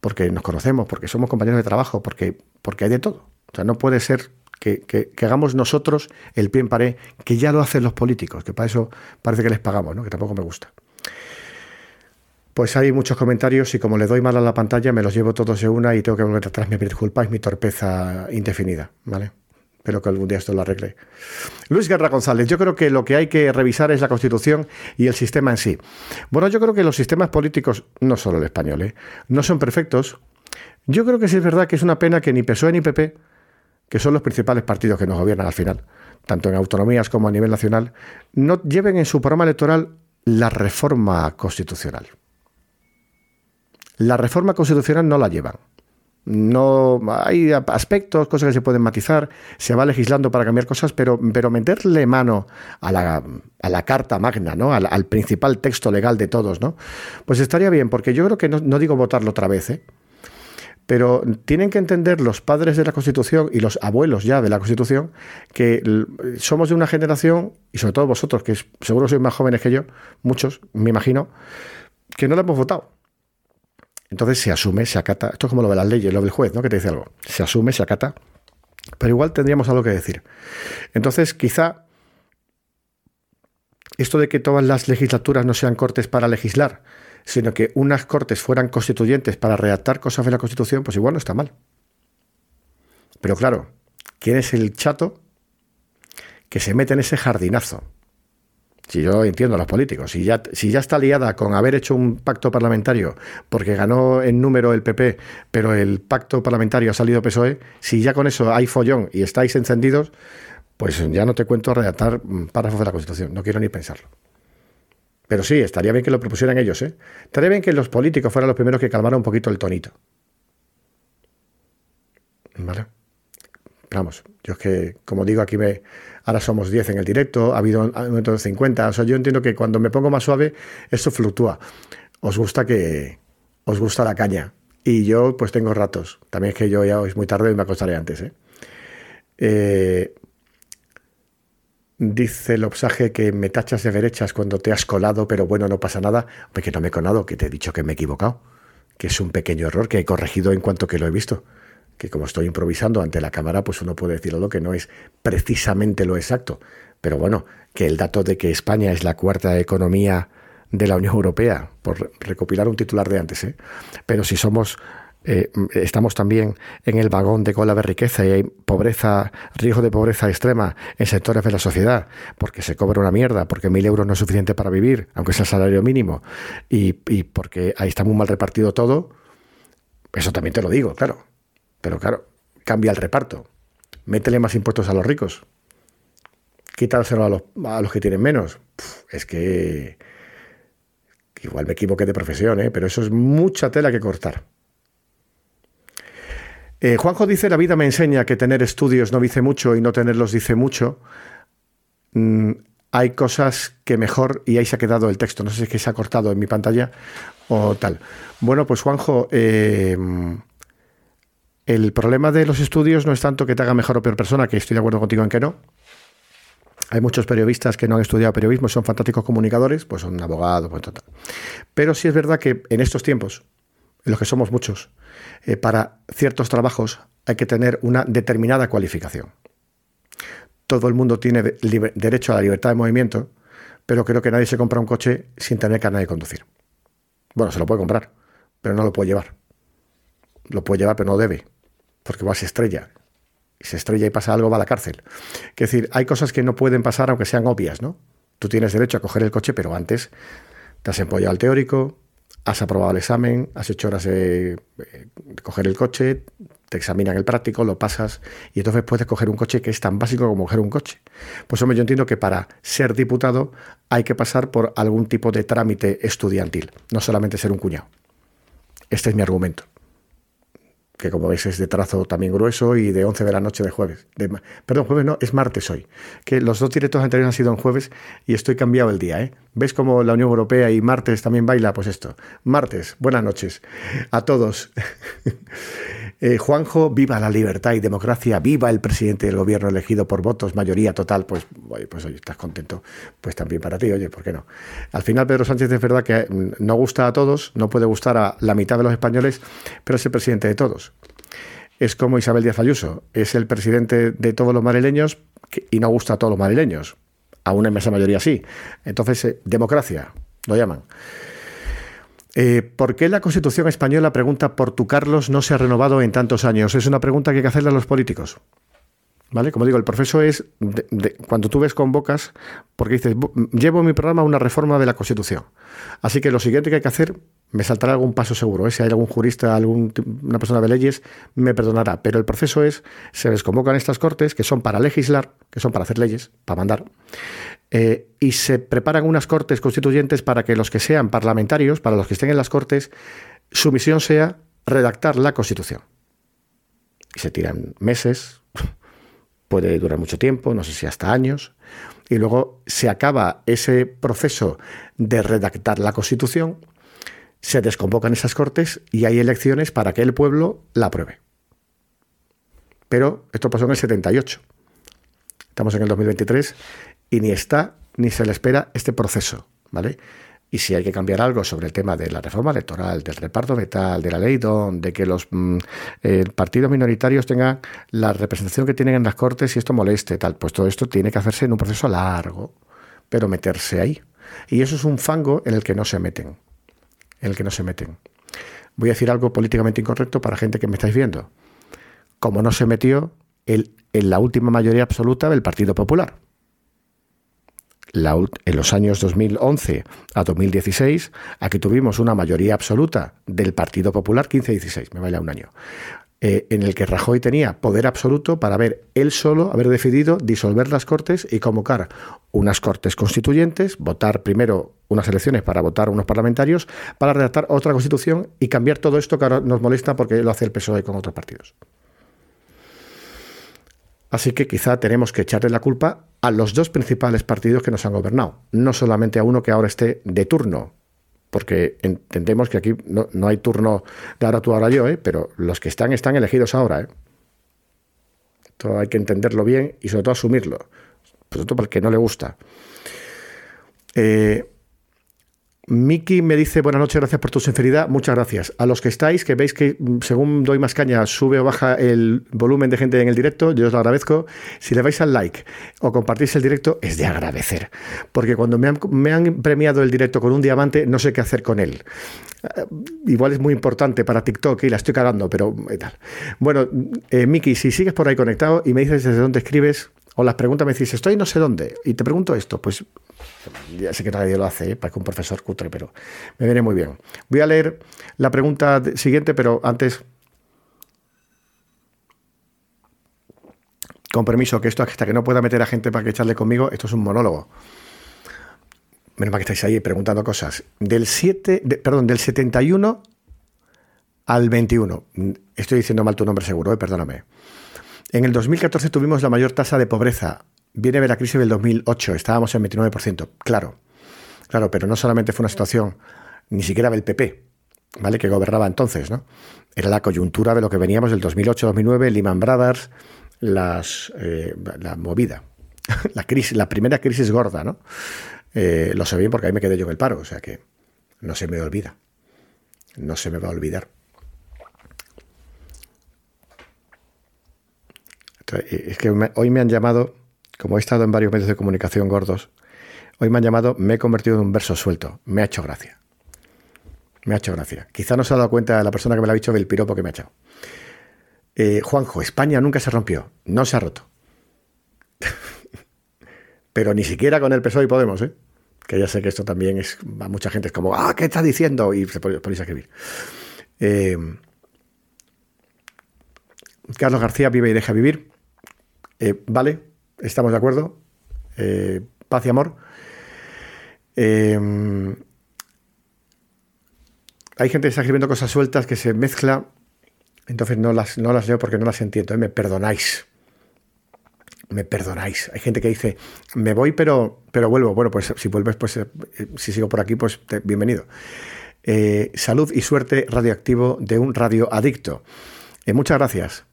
Speaker 2: porque nos conocemos, porque somos compañeros de trabajo, porque, porque hay de todo. O sea, no puede ser que, hagamos nosotros el pie en pared, que ya lo hacen los políticos, que para eso parece que les pagamos, ¿no? que tampoco me gusta. Pues hay muchos comentarios y como le doy mal a la pantalla, me los llevo todos de una y tengo que volver atrás. Me disculpáis mi torpeza indefinida, ¿vale? Espero que algún día esto lo arregle. Luis Guerra González, yo creo que lo que hay que revisar es la Constitución y el sistema en sí. Bueno, yo creo que los sistemas políticos, no solo el español, ¿eh? no son perfectos. Yo creo que sí es verdad que es una pena que ni PSOE ni PP, que son los principales partidos que nos gobiernan al final, tanto en autonomías como a nivel nacional, no lleven en su programa electoral la reforma constitucional. La reforma constitucional no la llevan. No hay aspectos, cosas que se pueden matizar, se va legislando para cambiar cosas, pero, pero meterle mano a la, a la carta magna, ¿no? Al, principal texto legal de todos, ¿no? Pues estaría bien, porque yo creo que no, digo votarlo otra vez, ¿eh? Pero tienen que entender los padres de la Constitución y los abuelos ya de la Constitución que somos de una generación, y sobre todo vosotros, que seguro sois más jóvenes que yo, muchos, me imagino, que no la hemos votado. Entonces se asume, se acata. Esto es como lo de las leyes, lo del juez, ¿no? Que te dice algo. Se asume, se acata. Pero igual tendríamos algo que decir. Entonces, quizá esto de que todas las legislaturas no sean cortes para legislar, sino que unas cortes fueran constituyentes para redactar cosas de la Constitución, pues igual no está mal. Pero claro, ¿quién es el chato que se mete en ese jardinazo? Si yo entiendo a los políticos, si ya, si ya está liada con haber hecho un pacto parlamentario porque ganó en número el PP, pero el pacto parlamentario ha salido PSOE, si ya con eso hay follón y estáis encendidos, pues ya no te cuento redactar párrafos de la Constitución, no quiero ni pensarlo. Pero sí, estaría bien que lo propusieran ellos, ¿eh? Estaría bien que los políticos fueran los primeros que calmaran un poquito el tonito. ¿Vale? Vamos, yo es que, como digo, aquí me, ahora somos 10 en el directo, ha habido un momento de 50. O sea, yo entiendo que cuando me pongo más suave, esto fluctúa. Os gusta que os gusta la caña. Y yo, pues tengo ratos. También es que yo ya es muy tarde y me acostaré antes. ¿eh? Eh, dice el obsaje que me tachas de derechas cuando te has colado, pero bueno, no pasa nada. Hombre, que no me he colado, que te he dicho que me he equivocado. Que es un pequeño error que he corregido en cuanto que lo he visto que como estoy improvisando ante la cámara, pues uno puede decir algo que no es precisamente lo exacto. Pero bueno, que el dato de que España es la cuarta economía de la Unión Europea, por recopilar un titular de antes, ¿eh? pero si somos eh, estamos también en el vagón de cola de riqueza y hay pobreza, riesgo de pobreza extrema en sectores de la sociedad, porque se cobra una mierda, porque mil euros no es suficiente para vivir, aunque sea el salario mínimo, y, y porque ahí está muy mal repartido todo, eso también te lo digo, claro. Pero claro, cambia el reparto. Métele más impuestos a los ricos. Quítaselo a los, a los que tienen menos. es que, igual me equivoqué de profesión, ¿eh? pero eso es mucha tela que cortar. Eh, Juanjo dice, la vida me enseña que tener estudios no dice mucho y no tenerlos dice mucho. Mm, hay cosas que mejor, y ahí se ha quedado el texto, no sé si es que se ha cortado en mi pantalla o tal. Bueno, pues Juanjo, eh, el problema de los estudios no es tanto que te haga mejor o peor persona, que estoy de acuerdo contigo en que no. Hay muchos periodistas que no han estudiado periodismo, son fantásticos comunicadores, pues son abogados, pues total. Pero sí es verdad que en estos tiempos, en los que somos muchos, eh, para ciertos trabajos hay que tener una determinada cualificación. Todo el mundo tiene derecho a la libertad de movimiento, pero creo que nadie se compra un coche sin tener carnet de conducir. Bueno, se lo puede comprar, pero no lo puede llevar. Lo puede llevar, pero no debe, porque va se estrella. Y se estrella y pasa algo, va a la cárcel. Es decir, hay cosas que no pueden pasar aunque sean obvias, ¿no? Tú tienes derecho a coger el coche, pero antes te has empollado al teórico, has aprobado el examen, has hecho horas de coger el coche, te examinan el práctico, lo pasas y entonces puedes coger un coche que es tan básico como coger un coche. Pues hombre, yo entiendo que para ser diputado hay que pasar por algún tipo de trámite estudiantil, no solamente ser un cuñado. Este es mi argumento que como veis es de trazo también grueso y de 11 de la noche de jueves. perdón, jueves no, es martes hoy. Que los dos directos anteriores han sido en jueves y estoy cambiado el día. ¿eh? ¿Ves cómo la Unión Europea y martes también baila? Pues esto. Martes, buenas noches a todos. Eh, Juanjo, viva la libertad y democracia, viva el presidente del gobierno elegido por votos, mayoría total. Pues, pues oye, estás contento. Pues también para ti, oye, ¿por qué no? Al final, Pedro Sánchez es verdad que mm, no gusta a todos, no puede gustar a la mitad de los españoles, pero es el presidente de todos. Es como Isabel Díaz Ayuso, es el presidente de todos los madrileños y no gusta a todos los madrileños. A una inmensa mayoría sí. Entonces, eh, democracia, lo llaman. Eh, ¿Por qué la Constitución española, pregunta por tu Carlos, no se ha renovado en tantos años? Es una pregunta que hay que hacerle a los políticos. ¿Vale? Como digo, el proceso es cuando tú ves convocas, porque dices, llevo mi programa una reforma de la Constitución. Así que lo siguiente que hay que hacer, me saltará algún paso seguro. ¿eh? Si hay algún jurista, alguna persona de leyes, me perdonará. Pero el proceso es, se les convocan estas cortes, que son para legislar, que son para hacer leyes, para mandar. Eh, y se preparan unas cortes constituyentes para que los que sean parlamentarios, para los que estén en las cortes, su misión sea redactar la Constitución. Y se tiran meses, puede durar mucho tiempo, no sé si hasta años, y luego se acaba ese proceso de redactar la Constitución, se desconvocan esas cortes y hay elecciones para que el pueblo la apruebe. Pero esto pasó en el 78. Estamos en el 2023 y ni está ni se le espera este proceso, ¿vale? Y si hay que cambiar algo sobre el tema de la reforma electoral, del reparto metal, de la ley DON, de que los mm, eh, partidos minoritarios tengan la representación que tienen en las cortes y esto moleste, tal, pues todo esto tiene que hacerse en un proceso largo, pero meterse ahí. Y eso es un fango en el que no se meten, en el que no se meten. Voy a decir algo políticamente incorrecto para gente que me estáis viendo. Como no se metió en la última mayoría absoluta del Partido Popular en los años 2011 a 2016, aquí tuvimos una mayoría absoluta del Partido Popular, 15-16, me vaya un año, eh, en el que Rajoy tenía poder absoluto para haber él solo haber decidido disolver las Cortes y convocar unas Cortes constituyentes, votar primero unas elecciones para votar unos parlamentarios, para redactar otra constitución y cambiar todo esto que ahora nos molesta porque lo hace el PSOE con otros partidos. Así que quizá tenemos que echarle la culpa a los dos principales partidos que nos han gobernado, no solamente a uno que ahora esté de turno, porque entendemos que aquí no, hay turno de ahora tú, ahora yo, ¿eh? pero los que están están elegidos ahora. ¿eh? Esto hay que entenderlo bien y sobre todo asumirlo, sobre todo para no le gusta. Eh, Miki me dice buenas noches, gracias por tu sinceridad, muchas gracias. A los que estáis, que veis que mm, según doy más caña, sube o baja el volumen de gente en el directo, yo os lo agradezco. Si le vais al like o compartís el directo, es de agradecer. Porque cuando me han, premiado el directo con un diamante, no sé qué hacer con él. Eh, igual es muy importante para TikTok y la estoy cagando, pero eh, tal. Bueno, eh, Miki, si sigues por ahí conectado y me dices desde dónde escribes, o las preguntas me dices, estoy no sé dónde, y te pregunto esto, pues ya sé que nadie lo hace, ¿eh? para que un profesor cutre, pero me viene muy bien. Voy a leer la pregunta siguiente, pero antes, con permiso, que esto hasta que no pueda meter a gente para que echarle conmigo, esto es un monólogo. Menos mal que estáis ahí preguntando cosas. Del 7, perdón, del 71 al 21. Estoy diciendo mal tu nombre seguro, ¿eh? perdóname. En el 2014 tuvimos la mayor tasa de pobreza viene de la crisis del 2008, estábamos en 29%. Claro, claro, pero no solamente fue una situación, ni siquiera del PP, ¿vale? Que gobernaba entonces, ¿no? Era la coyuntura de lo que veníamos del 2008-2009, Lehman Brothers, las, eh, la movida. la, crisis, la primera crisis gorda, ¿no? Eh, lo sé bien porque ahí me quedé yo en el paro, o sea que no se me olvida. No se me va a olvidar. Es que hoy me han llamado, como he estado en varios medios de comunicación gordos, hoy me han llamado, me he convertido en un verso suelto. Me ha hecho gracia. Me ha hecho gracia. Quizá no se ha dado cuenta la persona que me lo ha dicho del piropo que me ha echado. Eh, Juanjo, España nunca se rompió, no se ha roto. Pero ni siquiera con el PSOE y Podemos, ¿eh? que ya sé que esto también es, a mucha gente es como, ah, ¿qué estás diciendo? Y se ponéis a escribir. Eh, Carlos García vive y deja vivir. Eh, vale, estamos de acuerdo. paz y amor. hay gente que está escribiendo cosas sueltas que se mezcla entonces no las, no las leo porque no las entiendo. ¿eh? Me perdonáis. Me perdonáis. Hay gente que dice, me voy pero, pero vuelvo. Bueno, pues si vuelves, pues eh, si sigo por aquí, pues bienvenido. Eh, salud y suerte radioactivo de un radioadicto. muchas gracias.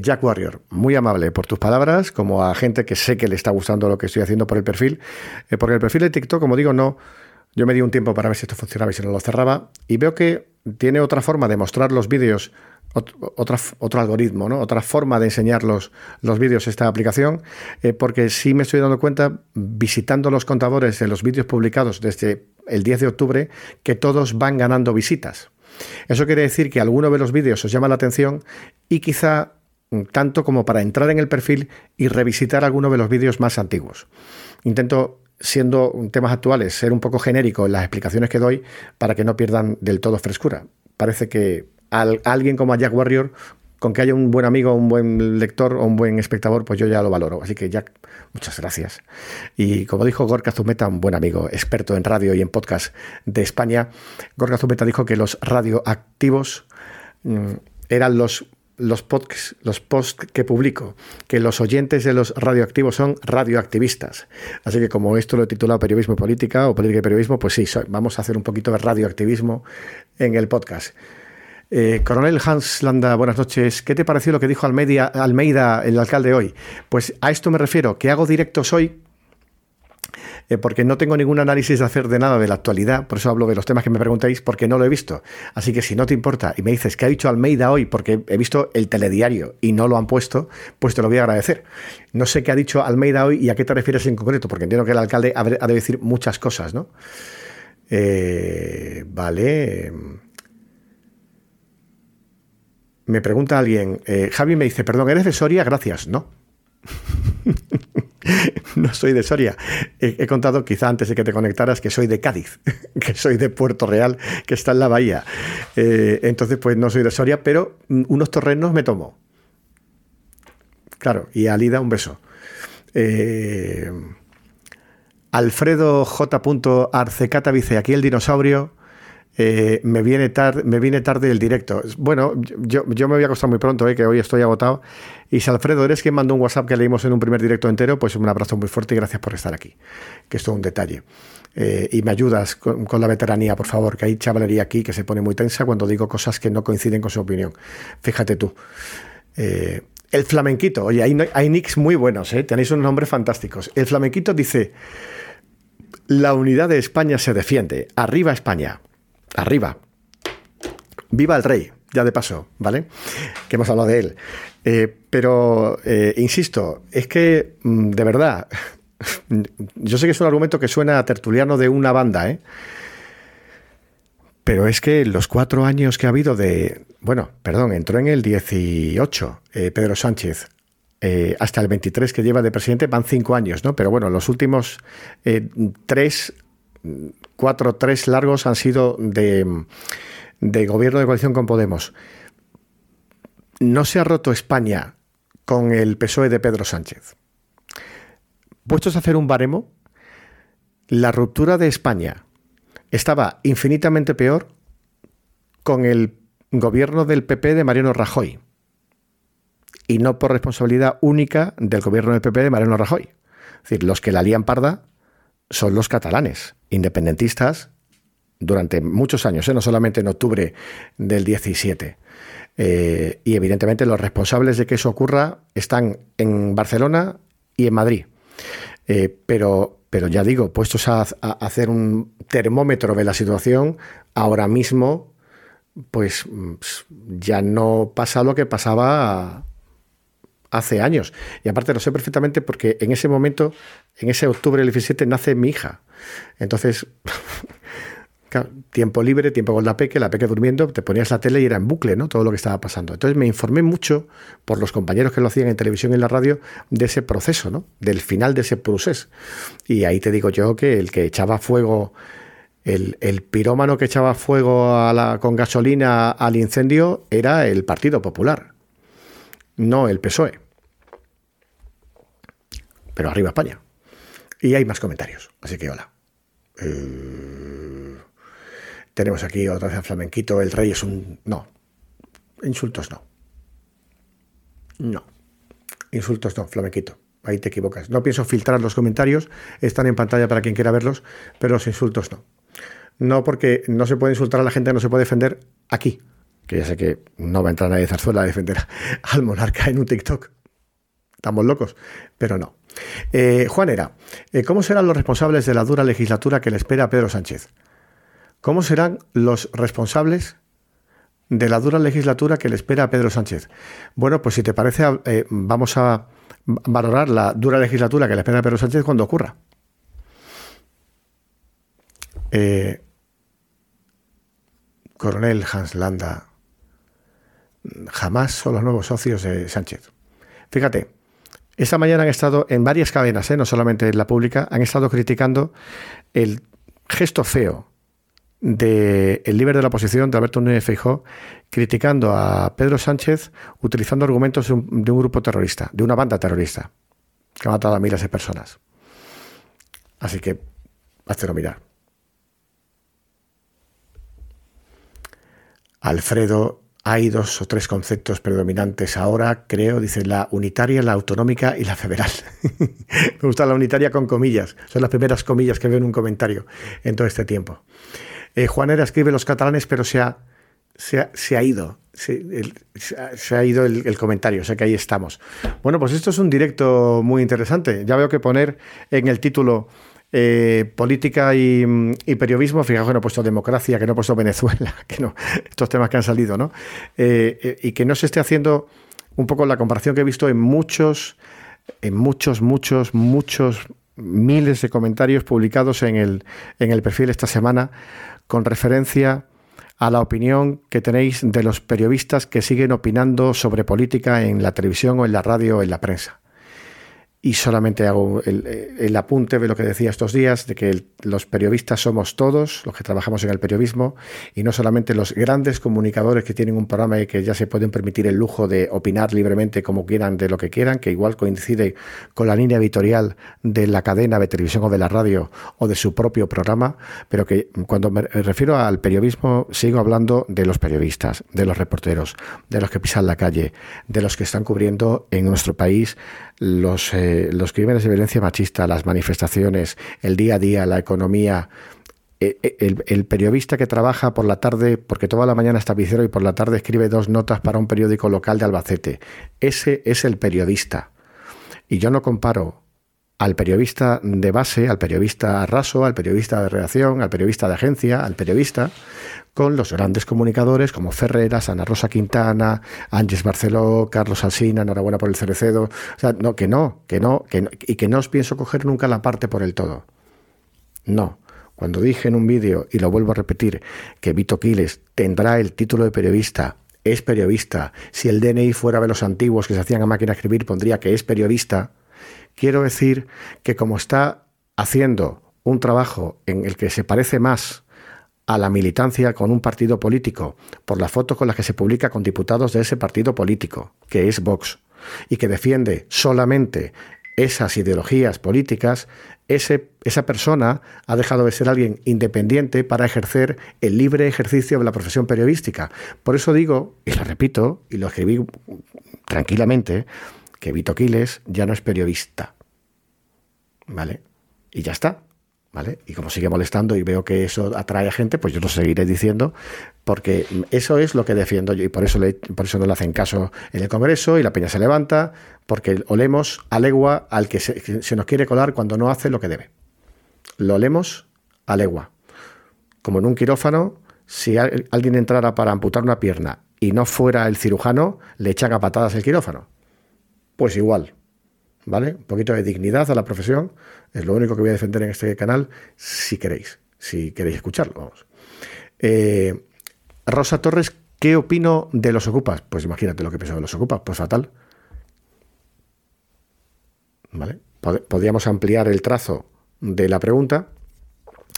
Speaker 2: Jack Warrior, muy amable por tus palabras, como a gente que sé que le está gustando lo que estoy haciendo por el perfil, porque el perfil de TikTok, como digo, no, yo me di un tiempo para ver si esto funcionaba y si no lo cerraba, y veo que tiene otra forma de mostrar los vídeos otro algoritmo, ¿no? otra forma de enseñar los, los vídeos esta aplicación, eh, porque sí me estoy dando cuenta, visitando los contadores de los vídeos publicados desde el 10 de octubre, que todos van ganando visitas. Eso quiere decir que alguno de los vídeos os llama la atención y quizá tanto como para entrar en el perfil y revisitar alguno de los vídeos más antiguos. Intento siendo temas actuales, ser un poco genérico en las explicaciones que doy para que no pierdan del todo frescura. Parece que alguien como a Jack Warrior, con que haya un buen amigo, un buen lector o un buen espectador, pues yo ya lo valoro. Así que Jack, muchas gracias. Y como dijo Gorka Zumeta, un buen amigo, experto en radio y en podcast de España, Gorka Zumeta dijo que los radioactivos mm, eran los los podcasts, los posts que publico, que los oyentes de los radioactivos son radioactivistas. Así que como esto lo he titulado Periodismo y Política o Política y Periodismo, pues sí, vamos a hacer un poquito de radioactivismo en el podcast. Eh, Coronel Hans Landa, buenas noches. ¿Qué te pareció lo que dijo Almeida, Almeida, el alcalde hoy? Pues a esto me refiero, que hago directos hoy eh, porque no tengo ningún análisis de hacer de nada de la actualidad, por eso hablo de los temas que me preguntéis, porque no lo he visto. Así que si no te importa y me dices que ha dicho Almeida hoy, porque he visto el telediario y no lo han puesto, pues te lo voy a agradecer. No sé qué ha dicho Almeida hoy y a qué te refieres en concreto, porque entiendo que el alcalde ha de decir muchas cosas, ¿no? Eh, vale. Me pregunta alguien, eh, Javi me dice, perdón, ¿eres de Soria? Gracias. No. no soy de Soria. He, contado quizá antes de que te conectaras que soy de Cádiz, que soy de Puerto Real, que está en la bahía. Eh, entonces, pues no soy de Soria, pero mm, unos torrenos me tomo. Claro, y Alida un beso. Eh, Alfredo J. Arcecata dice, aquí el dinosaurio eh, me, viene tarde, el directo. Bueno, yo, me voy a acostar muy pronto, eh, que hoy estoy agotado. Y si Alfredo, eres quien mandó un WhatsApp que leímos en un primer directo entero, pues un abrazo muy fuerte y gracias por estar aquí, que es un detalle. Eh, y me ayudas con, la veteranía, por favor, que hay chavalería aquí que se pone muy tensa cuando digo cosas que no coinciden con su opinión. Fíjate tú. el flamenquito, oye, hay, hay nicks muy buenos, tenéis unos nombres fantásticos. El flamenquito dice, la unidad de España se defiende, arriba España arriba. Viva el rey, ya de paso, ¿vale? Que hemos hablado de él. Eh, pero, eh, insisto, es que, mm, de verdad, yo sé que es un argumento que suena a tertuliano de una banda, ¿eh? Pero es que los cuatro años que ha habido de. Bueno, perdón, entró en el 18 Pedro Sánchez. hasta el 23 que lleva de presidente van cinco años, ¿no? Pero bueno, los últimos tres cuatro, tres largos han sido de, gobierno de coalición con Podemos. No se ha roto España con el PSOE de Pedro Sánchez. Puestos a hacer un baremo, la ruptura de España estaba infinitamente peor con el gobierno del PP de Mariano Rajoy y no por responsabilidad única del gobierno del PP de Mariano Rajoy. Es decir, los que la lían parda son los catalanes, independentistas, durante muchos años, ¿eh? no solamente en octubre del 17. Eh, y evidentemente los responsables de que eso ocurra están en Barcelona y en Madrid. Eh, pero, pero ya digo, puestos a, hacer un termómetro de la situación, ahora mismo, pues ya no pasa lo que pasaba hace años. Y aparte lo sé perfectamente porque en ese momento, en ese octubre del 17, nace mi hija. Entonces, tiempo libre, tiempo con la peque, la peque durmiendo, te ponías la tele y era en bucle, ¿no? Todo lo que estaba pasando. Entonces me informé mucho por los compañeros que lo hacían en televisión y en la radio de ese proceso, ¿no? Del final de ese proceso. Y ahí te digo yo que el que echaba fuego, el, pirómano que echaba fuego a la, con gasolina al incendio era el Partido Popular, no el PSOE. Pero arriba España. Y hay más comentarios. Así que hola. Eh, tenemos aquí otra vez a Flamenquito. El rey es un. No. Insultos no. No. Insultos no, Flamenquito. Ahí te equivocas. No pienso filtrar los comentarios. Están en pantalla para quien quiera verlos. Pero los insultos no. No, porque no se puede insultar a la gente, no se puede defender aquí. Que ya sé que no va a entrar nadie de Zarzuela a defender al monarca en un TikTok. Estamos locos, pero no. Eh, Juan era, eh, ¿cómo serán los responsables de la dura legislatura que le espera a Pedro Sánchez? ¿Cómo serán los responsables de la dura legislatura que le espera a Pedro Sánchez? Bueno, pues si te parece, eh, vamos a valorar la dura legislatura que le espera a Pedro Sánchez cuando ocurra. Coronel Hans Landa, jamás son los nuevos socios de Sánchez. Fíjate, esta mañana han estado en varias cadenas, ¿eh? no solamente en la pública, han estado criticando el gesto feo del líder de la oposición, de Alberto Núñez Feijóo, criticando a Pedro Sánchez utilizando argumentos de un, grupo terrorista, de una banda terrorista, que ha matado a miles de personas. Así que, hazlo mirar. Alfredo hay dos o tres conceptos predominantes ahora, creo, dice la unitaria, la autonómica y la federal. Me gusta la unitaria con comillas, son las primeras comillas que veo en un comentario en todo este tiempo. Eh, Juanera escribe los catalanes, pero se ha, se ha, ido, se, ha ido el, el, comentario, o sea que ahí estamos. Bueno, pues esto es un directo muy interesante. Ya veo que poner en el título eh, política y, periodismo, fijaos que no he puesto democracia, que no he puesto Venezuela, que no, estos temas que han salido, ¿no? Eh, eh, y que no se esté haciendo un poco la comparación que he visto en muchos, en muchos, muchos, muchos miles de comentarios publicados en el, en el perfil esta semana con referencia a la opinión que tenéis de los periodistas que siguen opinando sobre política en la televisión o en la radio o en la prensa y solamente hago el, apunte de lo que decía estos días, de que los periodistas somos todos, los que trabajamos en el periodismo, y no solamente los grandes comunicadores que tienen un programa y que ya se pueden permitir el lujo de opinar libremente como quieran de lo que quieran, que igual coincide con la línea editorial de la cadena de televisión o de la radio o de su propio programa, pero que cuando me refiero al periodismo sigo hablando de los periodistas, de los reporteros, de los que pisan la calle, de los que están cubriendo en nuestro país los, eh, los crímenes de violencia machista, las manifestaciones, el día a día, la economía, eh, eh, el, periodista que trabaja por la tarde, porque toda la mañana está vicero y por la tarde escribe dos notas para un periódico local de Albacete. Ese es el periodista. Y yo no comparo al periodista de base, al periodista raso, al periodista de redacción, al periodista de agencia, al periodista, con los grandes comunicadores como Ferreras, Ana Rosa Quintana, Ángeles Barceló, Carlos Alsina, enhorabuena por el Cerecedo. O sea, no, que no, que no, que y que no os pienso coger nunca la parte por el todo. No. Cuando dije en un vídeo, y lo vuelvo a repetir, que Vito Quiles tendrá el título de periodista, es periodista, si el DNI fuera de los antiguos que se hacían a máquina de escribir, pondría que es periodista, quiero decir que como está haciendo un trabajo en el que se parece más a la militancia con un partido político por la foto con la que se publica con diputados de ese partido político, que es Vox, y que defiende solamente esas ideologías políticas, ese, esa persona ha dejado de ser alguien independiente para ejercer el libre ejercicio de la profesión periodística. Por eso digo, y lo repito, y lo escribí tranquilamente, que Vito Quiles ya no es periodista. ¿Vale? Y ya está. ¿Vale? Y como sigue molestando y veo que eso atrae a gente, pues yo lo seguiré diciendo, porque eso es lo que defiendo yo y por eso, le, por eso no le hacen caso en el Congreso y la peña se levanta, porque olemos a legua al que se, se nos quiere colar cuando no hace lo que debe. Lo olemos a legua. Como en un quirófano, si alguien entrara para amputar una pierna y no fuera el cirujano, le echan a patadas el quirófano. Pues igual, ¿vale? Un poquito de dignidad a la profesión es lo único que voy a defender en este canal si queréis, si queréis escucharlo. Eh, Rosa Torres, ¿qué opino de los ocupas? Pues imagínate lo que pienso de los ocupas, pues fatal. ¿Vale? Podríamos ampliar el trazo de la pregunta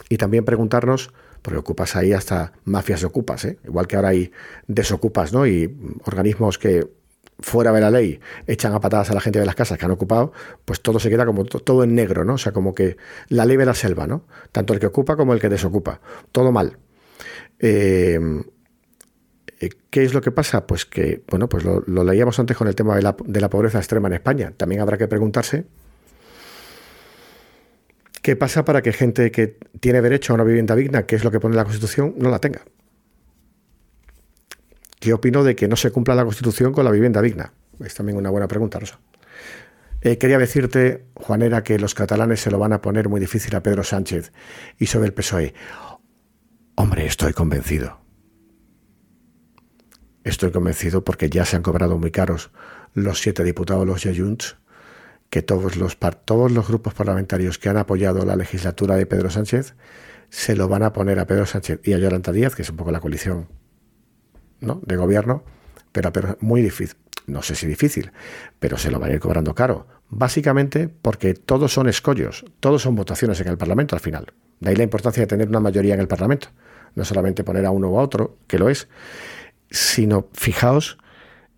Speaker 2: y también preguntarnos, porque ocupas ahí hasta mafias de ocupas, ¿eh? igual que ahora hay desocupas, ¿no? Y organismos que fuera de la ley echan a patadas a la gente de las casas que han ocupado, pues todo se queda como todo en negro, ¿no? O sea, como que la ley de la selva, ¿no? Tanto el que ocupa como el que desocupa. Todo mal. Eh, eh, ¿Qué es lo que pasa? Pues que, bueno, pues lo, leíamos antes con el tema de la, de la pobreza extrema en España. También habrá que preguntarse qué pasa para que gente que tiene derecho a una vivienda digna, que es lo que pone la Constitución, no la tenga. ¿Qué opino de que no se cumpla la Constitución con la vivienda digna? Es también una buena pregunta, Rosa. Eh, quería decirte, Juanera, que los catalanes se lo van a poner muy difícil a Pedro Sánchez y sobre el PSOE. Hombre, estoy convencido. Estoy convencido porque ya se han cobrado muy caros los siete diputados, los Junts, que todos los, todos los grupos parlamentarios que han apoyado la legislatura de Pedro Sánchez se lo van a poner a Pedro Sánchez y a Yolanda Díaz, que es un poco la coalición de gobierno, pero, pero muy difícil. No sé si difícil, pero se lo van a ir cobrando caro. Básicamente porque todos son escollos, todos son votaciones en el Parlamento al final. De ahí la importancia de tener una mayoría en el Parlamento. No solamente poner a uno o a otro, que lo es, sino fijaos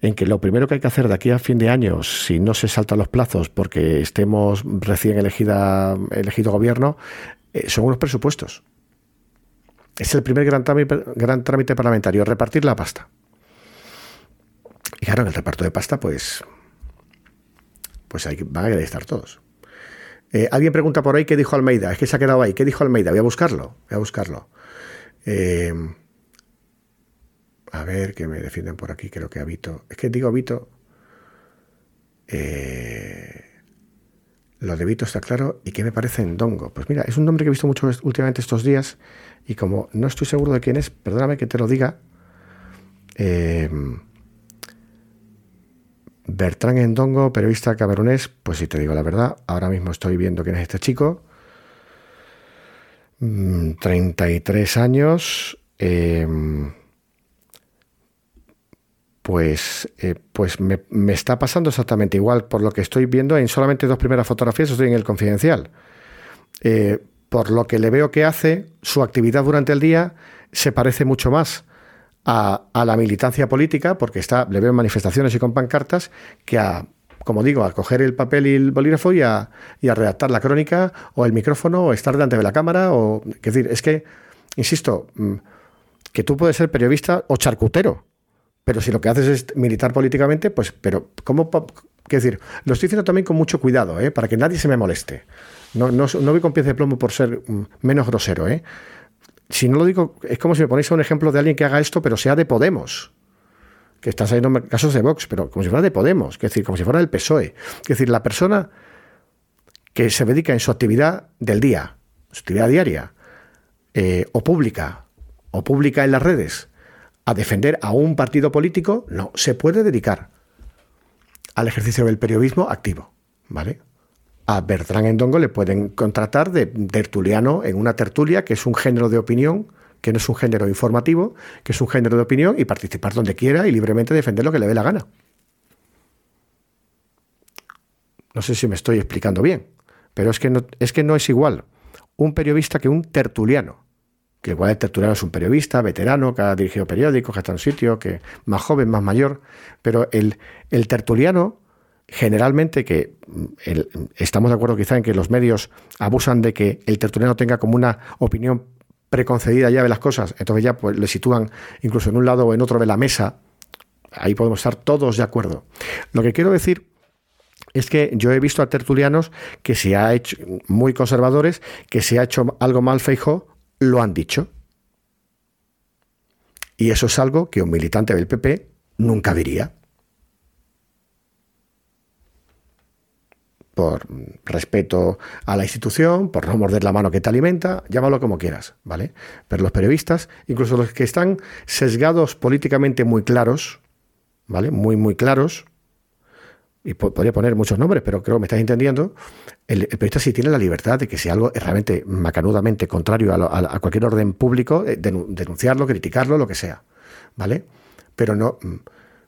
Speaker 2: en que lo primero que hay que hacer de aquí a fin de año, si no se saltan los plazos porque estemos recién elegida, elegido gobierno, eh, son unos presupuestos. Es el primer gran trámite, parlamentario, repartir la pasta. Y claro, en el reparto de pasta, pues, pues ahí van a estar todos. Eh, alguien pregunta por ahí qué dijo Almeida. Es que se ha quedado ahí. ¿Qué dijo Almeida? Voy a buscarlo. Voy a buscarlo. Eh, a ver, que me defienden por aquí. Creo que Vito. Es que digo Vito. Eh, lo de Vito está claro. ¿Y qué me parece en Dongo? Pues mira, es un nombre que he visto mucho últimamente estos días y como no estoy seguro de quién es, perdóname que te lo diga, eh, Bertrán Endongo, periodista camerunés, pues si te digo la verdad, ahora mismo estoy viendo quién es este chico. 33 mm, años. Eh, pues, eh, pues me, está pasando exactamente igual por lo que estoy viendo en solamente dos primeras fotografías, estoy en el confidencial por lo que le veo que hace, su actividad durante el día se parece mucho más a, la militancia política, porque está, le veo en manifestaciones y con pancartas, que a, como digo, a coger el papel y el bolígrafo y a, redactar la crónica o el micrófono o estar delante de la cámara. O, es decir, es que, insisto, mm, que tú puedes ser periodista o charcutero, pero si lo que haces es militar políticamente, pues, pero, ¿cómo? Es decir, lo estoy diciendo también con mucho cuidado, ¿eh? para que nadie se me moleste. No, no, no voy con pies de plomo por ser mm, menos grosero, ¿eh? Si no lo digo, es como si me ponéis un ejemplo de alguien que haga esto, pero sea de Podemos. Que están saliendo casos de Vox, pero como si fuera de Podemos, es decir, como si fuera del PSOE. Es decir, la persona que se dedica en su actividad del día, su actividad diaria, eh, o pública, o pública en las redes, a defender a un partido político, no, se puede dedicar al ejercicio del periodismo activo, ¿vale? a Bertrán Endongo le pueden contratar de tertuliano en una tertulia, que es un género de opinión, que no es un género informativo, que es un género de opinión, y participar donde quiera y libremente defender lo que le dé la gana. No sé si me estoy explicando bien, pero es que no es, que no es igual un periodista que un tertuliano. Que igual el tertuliano es un periodista, veterano, que ha dirigido periódicos, que está en un sitio, que más joven, más mayor, pero el, el tertuliano generalmente que mm, estamos de acuerdo quizá en que los medios abusan de que el tertuliano tenga como una opinión preconcedida ya de las cosas, entonces ya pues le sitúan incluso en un lado o en otro de la mesa, ahí podemos estar todos de acuerdo. Lo que quiero decir es que yo he visto a tertulianos que se ha hecho, muy conservadores, que se ha hecho algo mal Feijó, lo han dicho. Y eso es algo que un militante del PP nunca diría. Por respeto a la institución, por no morder la mano que te alimenta, llámalo como quieras, ¿vale? Pero los periodistas, incluso los que están sesgados políticamente muy claros, ¿vale? Muy, muy claros, y podría poner muchos nombres, pero creo que me estás entendiendo, el, periodista sí tiene la libertad de que si algo es realmente macanudamente contrario a, cualquier orden público, eh, denunciarlo, criticarlo, lo que sea, ¿vale? Pero no... Mm,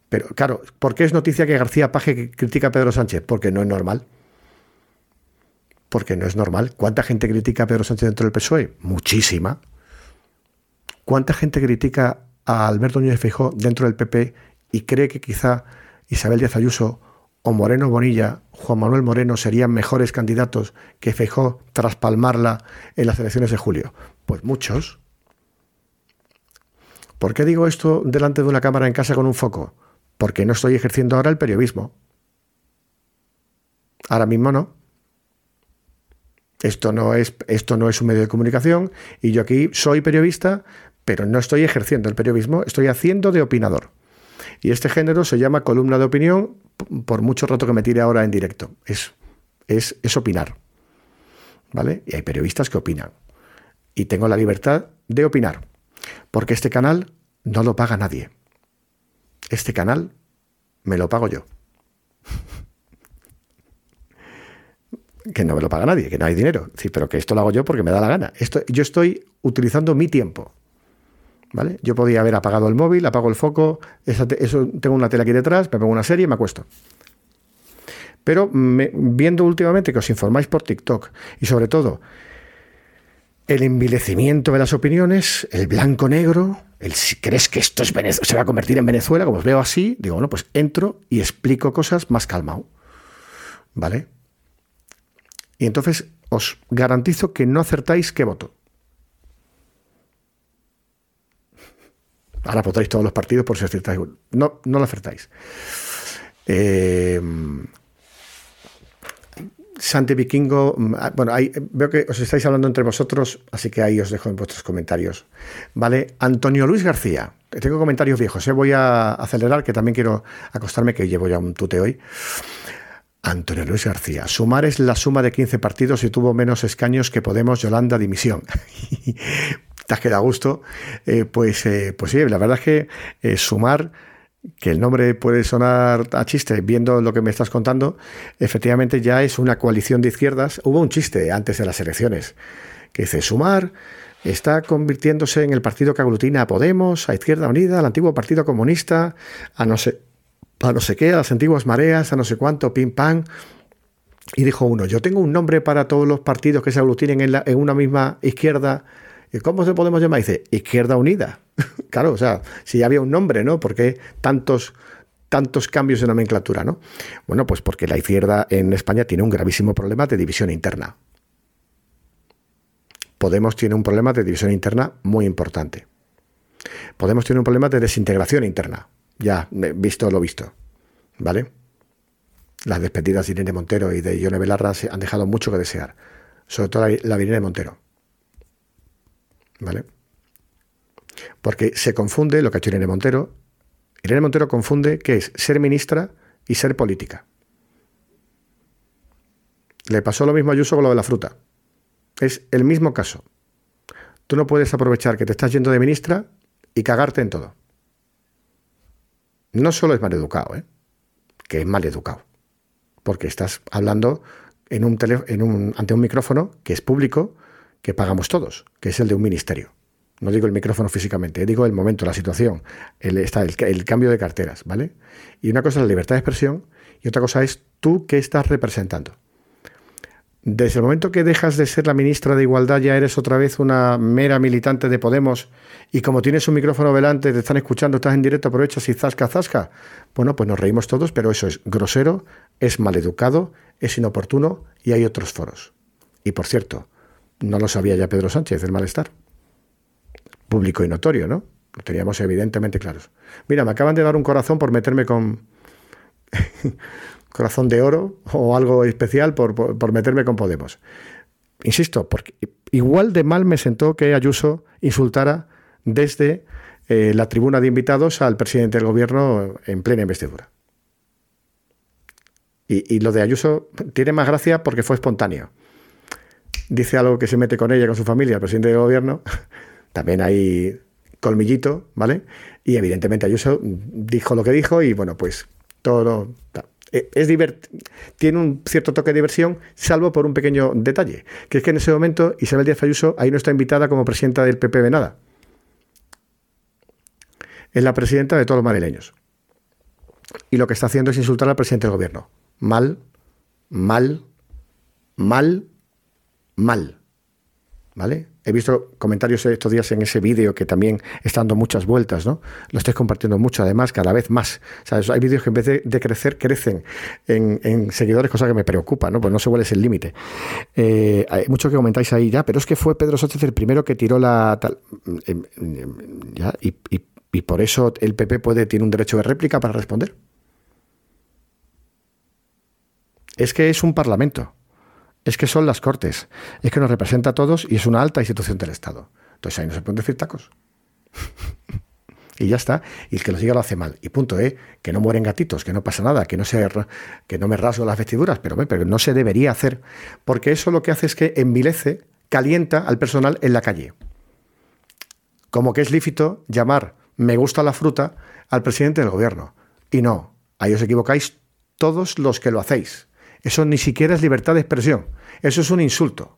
Speaker 2: pero claro, ¿por qué es noticia que García Paje critica a Pedro Sánchez? Porque no es normal. Porque no es normal. ¿Cuánta gente critica a Pedro Sánchez dentro del PSOE? Muchísima. ¿Cuánta gente critica a Alberto Núñez Feijóo dentro del PP y cree que quizá Isabel Díaz Ayuso o Moreno Bonilla, Juan Manuel Moreno serían mejores candidatos que Feijó tras palmarla en las elecciones de julio? Pues muchos. ¿Por qué digo esto delante de una cámara en casa con un foco? Porque no estoy ejerciendo ahora el periodismo. Ahora mismo no. Esto no es, esto no es un medio de comunicación y yo aquí soy periodista, pero no estoy ejerciendo el periodismo, estoy haciendo de opinador. Y este género se llama columna de opinión por mucho rato que me tire ahora en directo. Es, es, es opinar. ¿Vale? Y hay periodistas que opinan. Y tengo la libertad de opinar. Porque este canal no lo paga nadie. Este canal me lo pago yo. que no me lo paga nadie, que no hay dinero. Sí, pero que esto lo hago yo porque me da la gana. Esto, yo estoy utilizando mi tiempo. ¿Vale? Yo podía haber apagado el móvil, apago el foco, eso, tengo una tela aquí detrás, me pongo una serie y me acuesto. Pero viendo últimamente que os informáis por TikTok y sobre todo el envilecimiento de las opiniones, el blanco-negro, el si crees que esto es se va a convertir en Venezuela, como os veo así, digo, bueno, pues entro y explico cosas más calmado. ¿Vale? Y entonces os garantizo que no acertáis qué voto. Ahora votáis todos los partidos por si acertáis. No, no lo acertáis. Eh, Santi Vikingo, mm, ah, bueno, ahí, veo que os estáis hablando entre vosotros, así que ahí os dejo en vuestros comentarios. Vale, Antonio Luis García, tengo comentarios viejos, ¿eh? voy a acelerar, que también quiero acostarme, que llevo ya un tute hoy. Antonio Luis García, sumar es la suma de 15 partidos y tuvo menos escaños que Podemos, Yolanda, dimisión. te has quedado a gusto, eh, pues, eh, pues sí, la verdad es que eh, sumar, que el nombre puede sonar a chiste, viendo lo que me estás contando, efectivamente ya es una coalición de izquierdas. Hubo un chiste antes de las elecciones, que dice, sumar está convirtiéndose en el partido que aglutina a Podemos, a Izquierda Unida, al antiguo Partido Comunista, a no sé, a no sé qué, a las antiguas mareas, a no sé cuánto, pim pam. Y dijo uno, yo tengo un nombre para todos los partidos que se aglutinen en, en una misma izquierda ¿Y cómo se podemos llamar? Dice, Izquierda Unida. claro, o sea, si había un nombre, ¿no? ¿Por qué tantos, tantos cambios de nomenclatura, ¿no? Bueno, pues porque la izquierda en España tiene un gravísimo problema de división interna. Podemos tiene un problema de división interna muy importante. Podemos tener un problema de desintegración interna. Ya, visto lo visto. ¿Vale? Las despedidas de Irene Montero y de Ione Belarra han dejado mucho que desear. Sobre todo la, la de Irene Montero. ¿Vale? Porque se confunde lo que ha hecho Irene Montero. Irene Montero confunde qué es ser ministra y ser política. Le pasó lo mismo a Ayuso con lo de la fruta. Es el mismo caso. Tú no puedes aprovechar que te estás yendo de ministra y cagarte en todo. No solo es mal educado, ¿eh? que es mal educado. Porque estás hablando en un en un, ante un micrófono que es público que pagamos todos, que es el de un ministerio. No digo el micrófono físicamente, digo el momento, la situación, el, está el, cambio de carteras, ¿vale? Y una cosa es la libertad de expresión y otra cosa es tú qué estás representando. Desde el momento que dejas de ser la ministra de Igualdad ya eres otra vez una mera militante de Podemos y como tienes un micrófono delante, te están escuchando, estás en directo, aprovechas y zasca, zasca. Bueno, pues nos reímos todos, pero eso es grosero, es maleducado, es inoportuno y hay otros foros. Y por cierto, no lo sabía ya Pedro Sánchez, el malestar. Público y notorio, ¿no? Lo teníamos evidentemente claros. Mira, me acaban de dar un corazón por meterme con, corazón de oro o algo especial por, meterme con Podemos. Insisto, porque igual de mal me sentó que Ayuso insultara desde eh, la tribuna de invitados al presidente del gobierno en plena investidura. Y, y, lo de Ayuso tiene más gracia porque fue espontáneo. Dice algo que se mete con ella, con su familia, el presidente del gobierno. También hay colmillito, ¿vale? Y evidentemente Ayuso dijo lo que dijo y bueno, pues todo eh, es tiene un cierto toque de diversión, salvo por un pequeño detalle, que es que en ese momento Isabel Díaz Ayuso ahí no está invitada como presidenta del PP de nada. Es la presidenta de todos los madrileños. Y lo que está haciendo es insultar al presidente del gobierno. Mal, mal, mal, mal. ¿Vale? He visto comentarios estos días en ese vídeo que también está dando muchas vueltas, ¿no? Lo estoy compartiendo mucho, además, cada vez más. Hay vídeos que en vez de, crecer, crecen en, seguidores, cosa que me preocupa, ¿no? Pues no sé cuál es el límite. Eh, hay mucho que comentáis ahí ya, pero es que fue Pedro Sánchez el primero que tiró la tal. Em, em, ¿ya? Y, y por eso el PP puede, tiene un derecho de réplica para responder. Es que es un parlamento es que son las Cortes, es que nos representa a todos y es una alta institución del Estado. Entonces ahí no se pueden decir tacos. y ya está. Y el que lo siga lo hace mal. Y punto, ¿eh? Que no mueren gatitos, que no pasa nada, que no, se, que no me rasgo las vestiduras, pero, pero no se debería hacer, porque eso lo que hace es que envilece, calienta al personal en la calle. Como que es lícito llamar me gusta la fruta al presidente del gobierno. Y no, ahí os equivocáis todos los que lo hacéis. Eso ni siquiera es libertad de expresión. Eso es un insulto.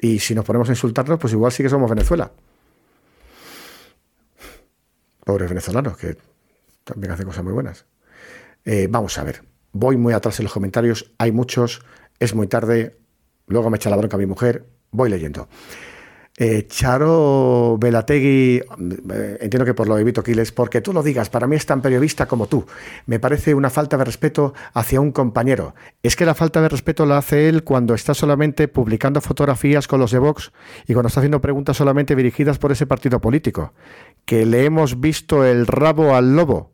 Speaker 2: Y si nos ponemos a insultarnos, pues igual sí que somos Venezuela. Pobres venezolanos, que también hacen cosas muy buenas. Eh, vamos a ver. Voy muy atrás en los comentarios. Hay muchos. Es muy tarde. Luego me echa la bronca mi mujer. Voy leyendo. Eh, Charo Velategui, eh, entiendo que por lo de Vito Quiles, porque tú lo digas, para mí es tan periodista como tú. Me parece una falta de respeto hacia un compañero. Es que la falta de respeto la hace él cuando está solamente publicando fotografías con los de Vox y cuando está haciendo preguntas solamente dirigidas por ese partido político. Que le hemos visto el rabo al lobo.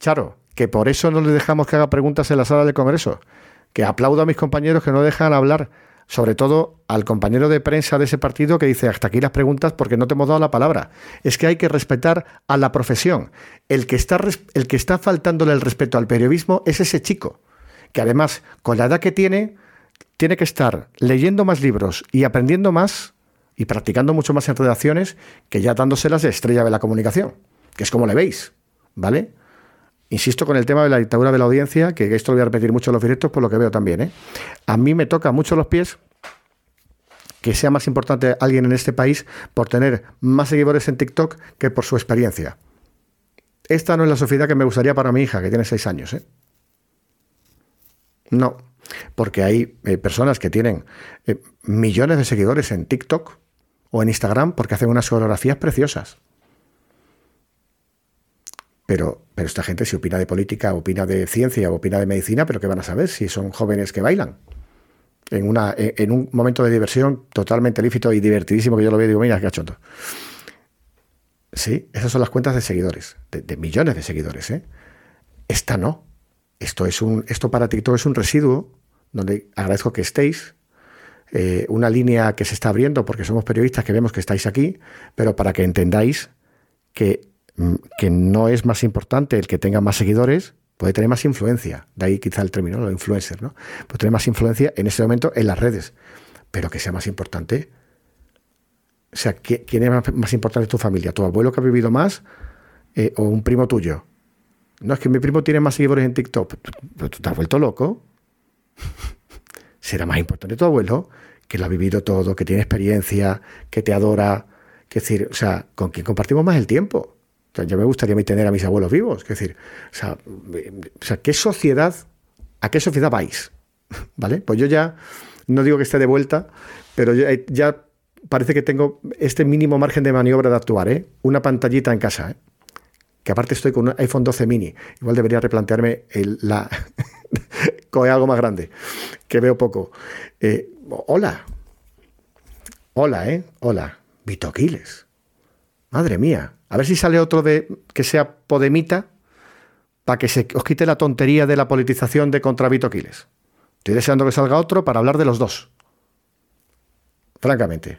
Speaker 2: Charo, que por eso no le dejamos que haga preguntas en la sala del Congreso. Que aplaudo a mis compañeros que no dejan hablar sobre todo al compañero de prensa de ese partido que dice hasta aquí las preguntas porque no te hemos dado la palabra. Es que hay que respetar a la profesión. El que está, el que está faltándole el respeto al periodismo es ese chico, que además, con la edad que tiene, tiene que estar leyendo más libros y aprendiendo más y practicando mucho más en redacciones que ya dándoselas de estrella de la comunicación, que es como le veis, ¿vale? Insisto con el tema de la dictadura de la audiencia, que esto lo voy a repetir mucho en los directos por lo que veo también. ¿eh? A mí me toca mucho los pies que sea más importante alguien en este país por tener más seguidores en TikTok que por su experiencia. Esta no es la sociedad que me gustaría para mi hija, que tiene seis años. ¿eh? No, porque hay eh, personas que tienen eh, millones de seguidores en TikTok o en Instagram porque hacen unas fotografías preciosas. Pero, esta gente si opina de política, opina de ciencia, opina de medicina, pero ¿qué van a saber si son jóvenes que bailan? En, un momento de diversión totalmente lícito y divertidísimo que yo lo veo y digo, mira, qué cachondo. Sí, esas son las cuentas de seguidores, de, millones de seguidores. ¿eh? Esta no. Esto, es un, esto para TikTok es un residuo donde agradezco que estéis, eh, una línea que se está abriendo porque somos periodistas que vemos que estáis aquí, pero para que entendáis que que no es más importante el que tenga más seguidores, puede tener más influencia. De ahí quizá el término, los influencer, ¿no? Puede tener más influencia en ese momento en las redes. Pero que sea más importante. O sea, ¿quién es más, importante tu familia? ¿Tu abuelo que ha vivido más eh, o un primo tuyo? No, es que mi primo tiene más seguidores en TikTok. Pero tú te has vuelto loco. Será más importante tu abuelo, que lo ha vivido todo, que tiene experiencia, que te adora. Que decir, o sea, con quien compartimos más el tiempo. Yo me gustaría tener a mis abuelos vivos. Es decir, o sea, ¿qué sociedad, a qué sociedad vais? ¿Vale? Pues yo ya, no digo que esté de vuelta, pero ya, parece que tengo este mínimo margen de maniobra de actuar, ¿eh? Una pantallita en casa, ¿eh? Que aparte estoy con un iPhone 12 mini. Igual debería replantearme la con algo más grande, que veo poco. Eh, hola. Hola, ¿eh? Hola. Vitoquiles. Madre mía. A ver si sale otro de que sea Podemita para que se os quite la tontería de la politización de contra Vito Quiles. Estoy deseando que salga otro para hablar de los dos. Francamente.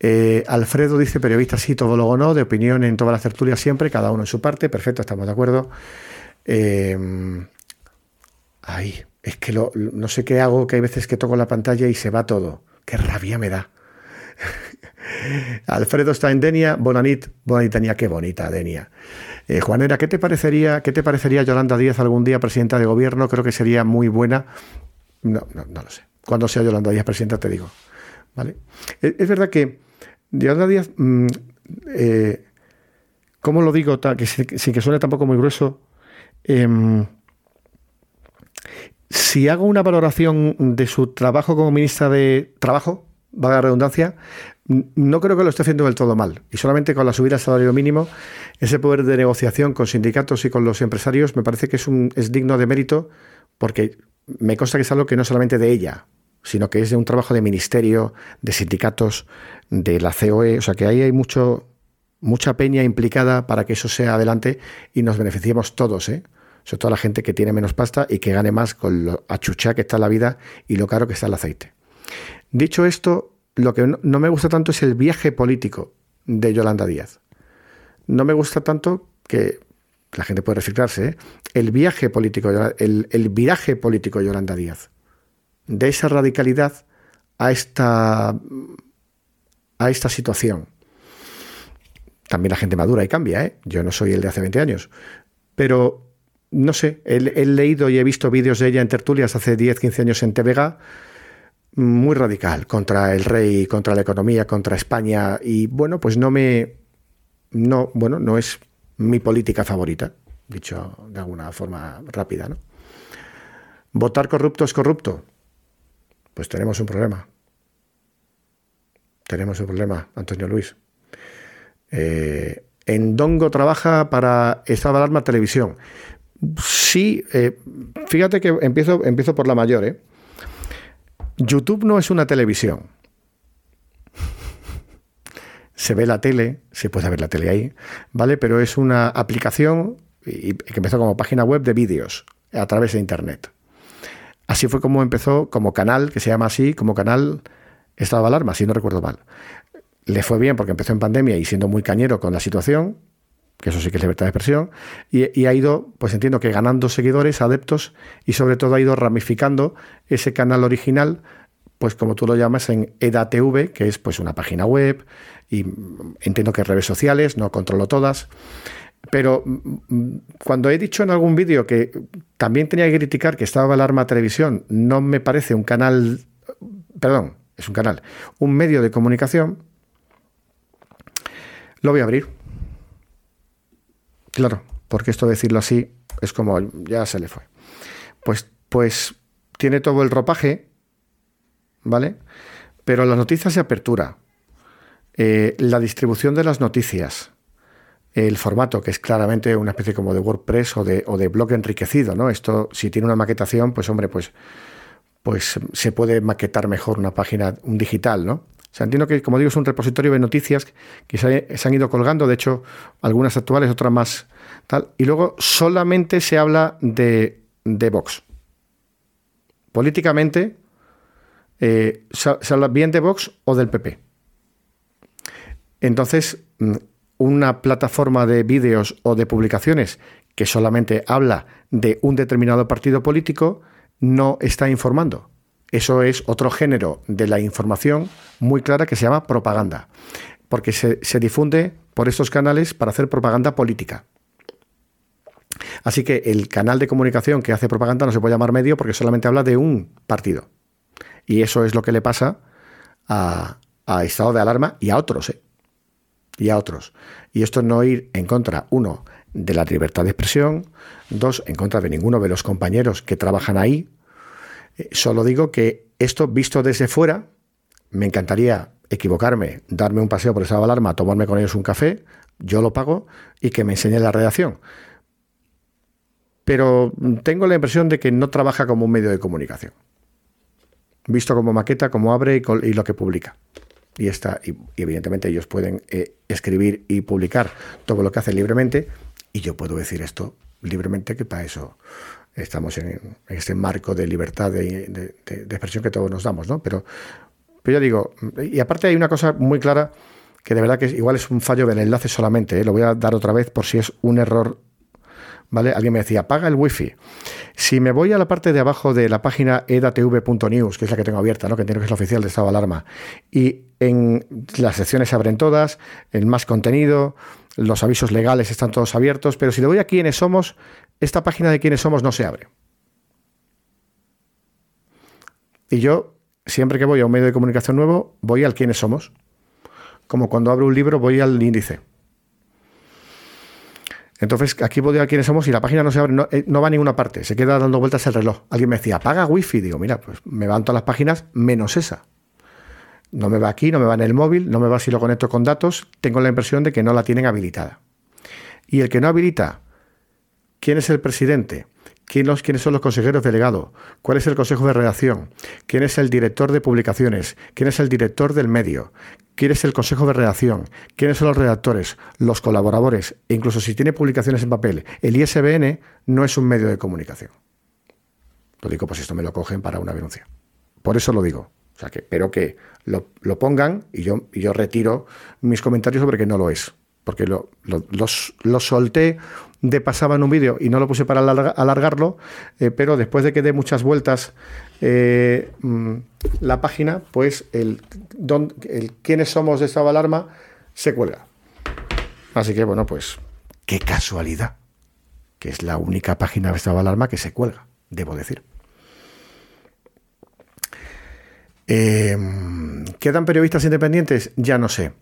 Speaker 2: Eh, Alfredo dice, periodista sí, todo luego no, de opinión en todas las tertulias siempre, cada uno en su parte, perfecto, estamos de acuerdo. Eh, ay, es que no sé qué hago, que hay veces que toco la pantalla y se va todo. Qué rabia me da. Alfredo está en Denia, Bonanit, Bonanit Denia, qué bonita Denia. Eh, Juanera, ¿qué te parecería, qué te parecería Yolanda Díaz algún día presidenta de gobierno? Creo que sería muy buena. No, no, lo sé. Cuando sea Yolanda Díaz presidenta te digo. ¿Vale? Es, verdad que Yolanda Díaz, mm, eh, ¿cómo lo digo? Que sin que suene tampoco muy grueso. Em, si hago una valoración de su trabajo como ministra de Trabajo, vaga redundancia, no creo que lo esté haciendo del todo mal. Y solamente con la subida del salario mínimo, ese poder de negociación con sindicatos y con los empresarios me parece que es, un, es digno de mérito porque me consta que es algo que no solamente de ella, sino que es de un trabajo de ministerio, de sindicatos, de la COE. O sea que ahí hay mucho, mucha peña implicada para que eso sea adelante y nos beneficiemos todos, ¿eh? sobre todo la gente que tiene menos pasta y que gane más con lo achuchá que está la vida y lo caro que está el aceite. Dicho esto, lo que no me gusta tanto es el viaje político de Yolanda Díaz. No me gusta tanto que la gente puede reciclarse, ¿eh? el viaje político, el, el viraje político de Yolanda Díaz, de esa radicalidad a esta, a esta situación. También la gente madura y cambia, ¿eh? yo no soy el de hace 20 años, pero no sé, he, leído y he visto vídeos de ella en tertulias hace 10, 15 años en TVG, muy radical contra el rey, contra la economía, contra España, y bueno, pues no me, no, bueno, no es mi política favorita, dicho de alguna forma rápida, ¿no? ¿Votar corrupto es corrupto? Pues tenemos un problema. Tenemos un problema, Antonio Luis. Eh, en Dongo trabaja para Estado Alarma Televisión. Sí, eh, fíjate que empiezo, empiezo por la mayor. ¿eh? YouTube no es una televisión. Se ve la tele, se puede ver la tele ahí, ¿vale? Pero es una aplicación que empezó como página web de vídeos a través de Internet. Así fue como empezó como canal, que se llama así, como canal Estado de Alarma, si no recuerdo mal. Le fue bien porque empezó en pandemia y siendo muy cañero con la situación, que eso sí que es libertad de expresión, y, ha ido, pues entiendo que ganando seguidores, adeptos, y sobre todo ha ido ramificando ese canal original, pues como tú lo llamas, en EDATV, que es pues una página web, y entiendo que redes sociales, no controlo todas. Pero mm, cuando he dicho en algún vídeo que también tenía que criticar que estaba Alarma Televisión, no me parece un canal, perdón, es un canal, un medio de comunicación, lo voy a abrir Claro, porque esto decirlo así es como ya se le fue. Pues, pues tiene todo el ropaje, ¿vale? Pero las noticias de apertura, eh, la distribución de las noticias, el formato, que es claramente una especie como de WordPress o de, o de blog enriquecido, ¿no? Esto, si tiene una maquetación, pues hombre, pues, pues se puede maquetar mejor una página, un digital, ¿no? Sea, entiendo que, como digo, es un repositorio de noticias que se, han ido colgando, de hecho, algunas actuales, otras más tal. Y luego solamente se habla de, de Vox. Políticamente, eh, se, habla bien de Vox o del PP. Entonces, mm, una plataforma de vídeos o de publicaciones que solamente habla de un determinado partido político no está informando. Eso es otro género de la información muy clara que se llama propaganda, porque se, difunde por estos canales para hacer propaganda política. Así que el canal de comunicación que hace propaganda no se puede llamar medio porque solamente habla de un partido. Y eso es lo que le pasa a, estado de alarma y a otros. ¿eh? Y a otros. Y esto no ir en contra, uno, de la libertad de expresión, dos, en contra de ninguno de los compañeros que trabajan ahí, solo digo que esto visto desde fuera, me encantaría equivocarme, darme un paseo por esa alarma, tomarme con ellos un café, yo lo pago y que me enseñe la redacción. Pero tengo la impresión de que no trabaja como un medio de comunicación. Visto como maqueta, como abre y, lo que publica. Y, está, y, evidentemente ellos pueden eh, escribir y publicar todo lo que hacen libremente y yo puedo decir esto libremente, que para eso estamos en, este marco de libertad de, expresión que todos nos damos, ¿no? Pero, pero yo digo, y aparte hay una cosa muy clara que de verdad que igual es un fallo del enlace solamente, ¿eh? lo voy a dar otra vez por si es un error ¿Vale? Alguien me decía, apaga el wifi. Si me voy a la parte de abajo de la página edatv.news, que es la que tengo abierta, ¿no? que entiendo que es la oficial de estado alarma, y en las secciones se abren todas, en más contenido, los avisos legales están todos abiertos, pero si le voy a quiénes somos, esta página de quiénes somos no se abre. Y yo, siempre que voy a un medio de comunicación nuevo, voy al quiénes somos. Como cuando abro un libro, voy al índice. Entonces, aquí voy a quiénes somos y la página no se abre, no, eh, no, va a ninguna parte, se queda dando vueltas el reloj. Alguien me decía, apaga wifi. Digo, mira, pues me van todas las páginas menos esa. No me va aquí, no me va en el móvil, no me va si lo conecto con datos. Tengo la impresión de que no la tienen habilitada. Y el que no habilita quién es el presidente, quiénes son los consejeros delegados, cuál es el consejo de redacción, quién es el director de publicaciones, quién es el director del medio, quién es el consejo de redacción, quiénes son los redactores, los colaboradores, e incluso si tiene publicaciones en papel. El ISBN no es un medio de comunicación. Lo digo, pues esto me lo cogen para una denuncia. Por eso lo digo. O sea que espero que lo, pongan y yo, yo retiro mis comentarios sobre que no lo es porque lo, lo, solté de pasaba en un vídeo y no lo puse para alargarlo, eh, pero después de que dé muchas vueltas eh, mm, la página, pues el, don, el quiénes somos de esta alarma se cuelga. Así que bueno, pues qué casualidad, que es la única página de esta alarma que se cuelga, debo decir. Eh, ¿Quedan periodistas independientes? Ya no sé.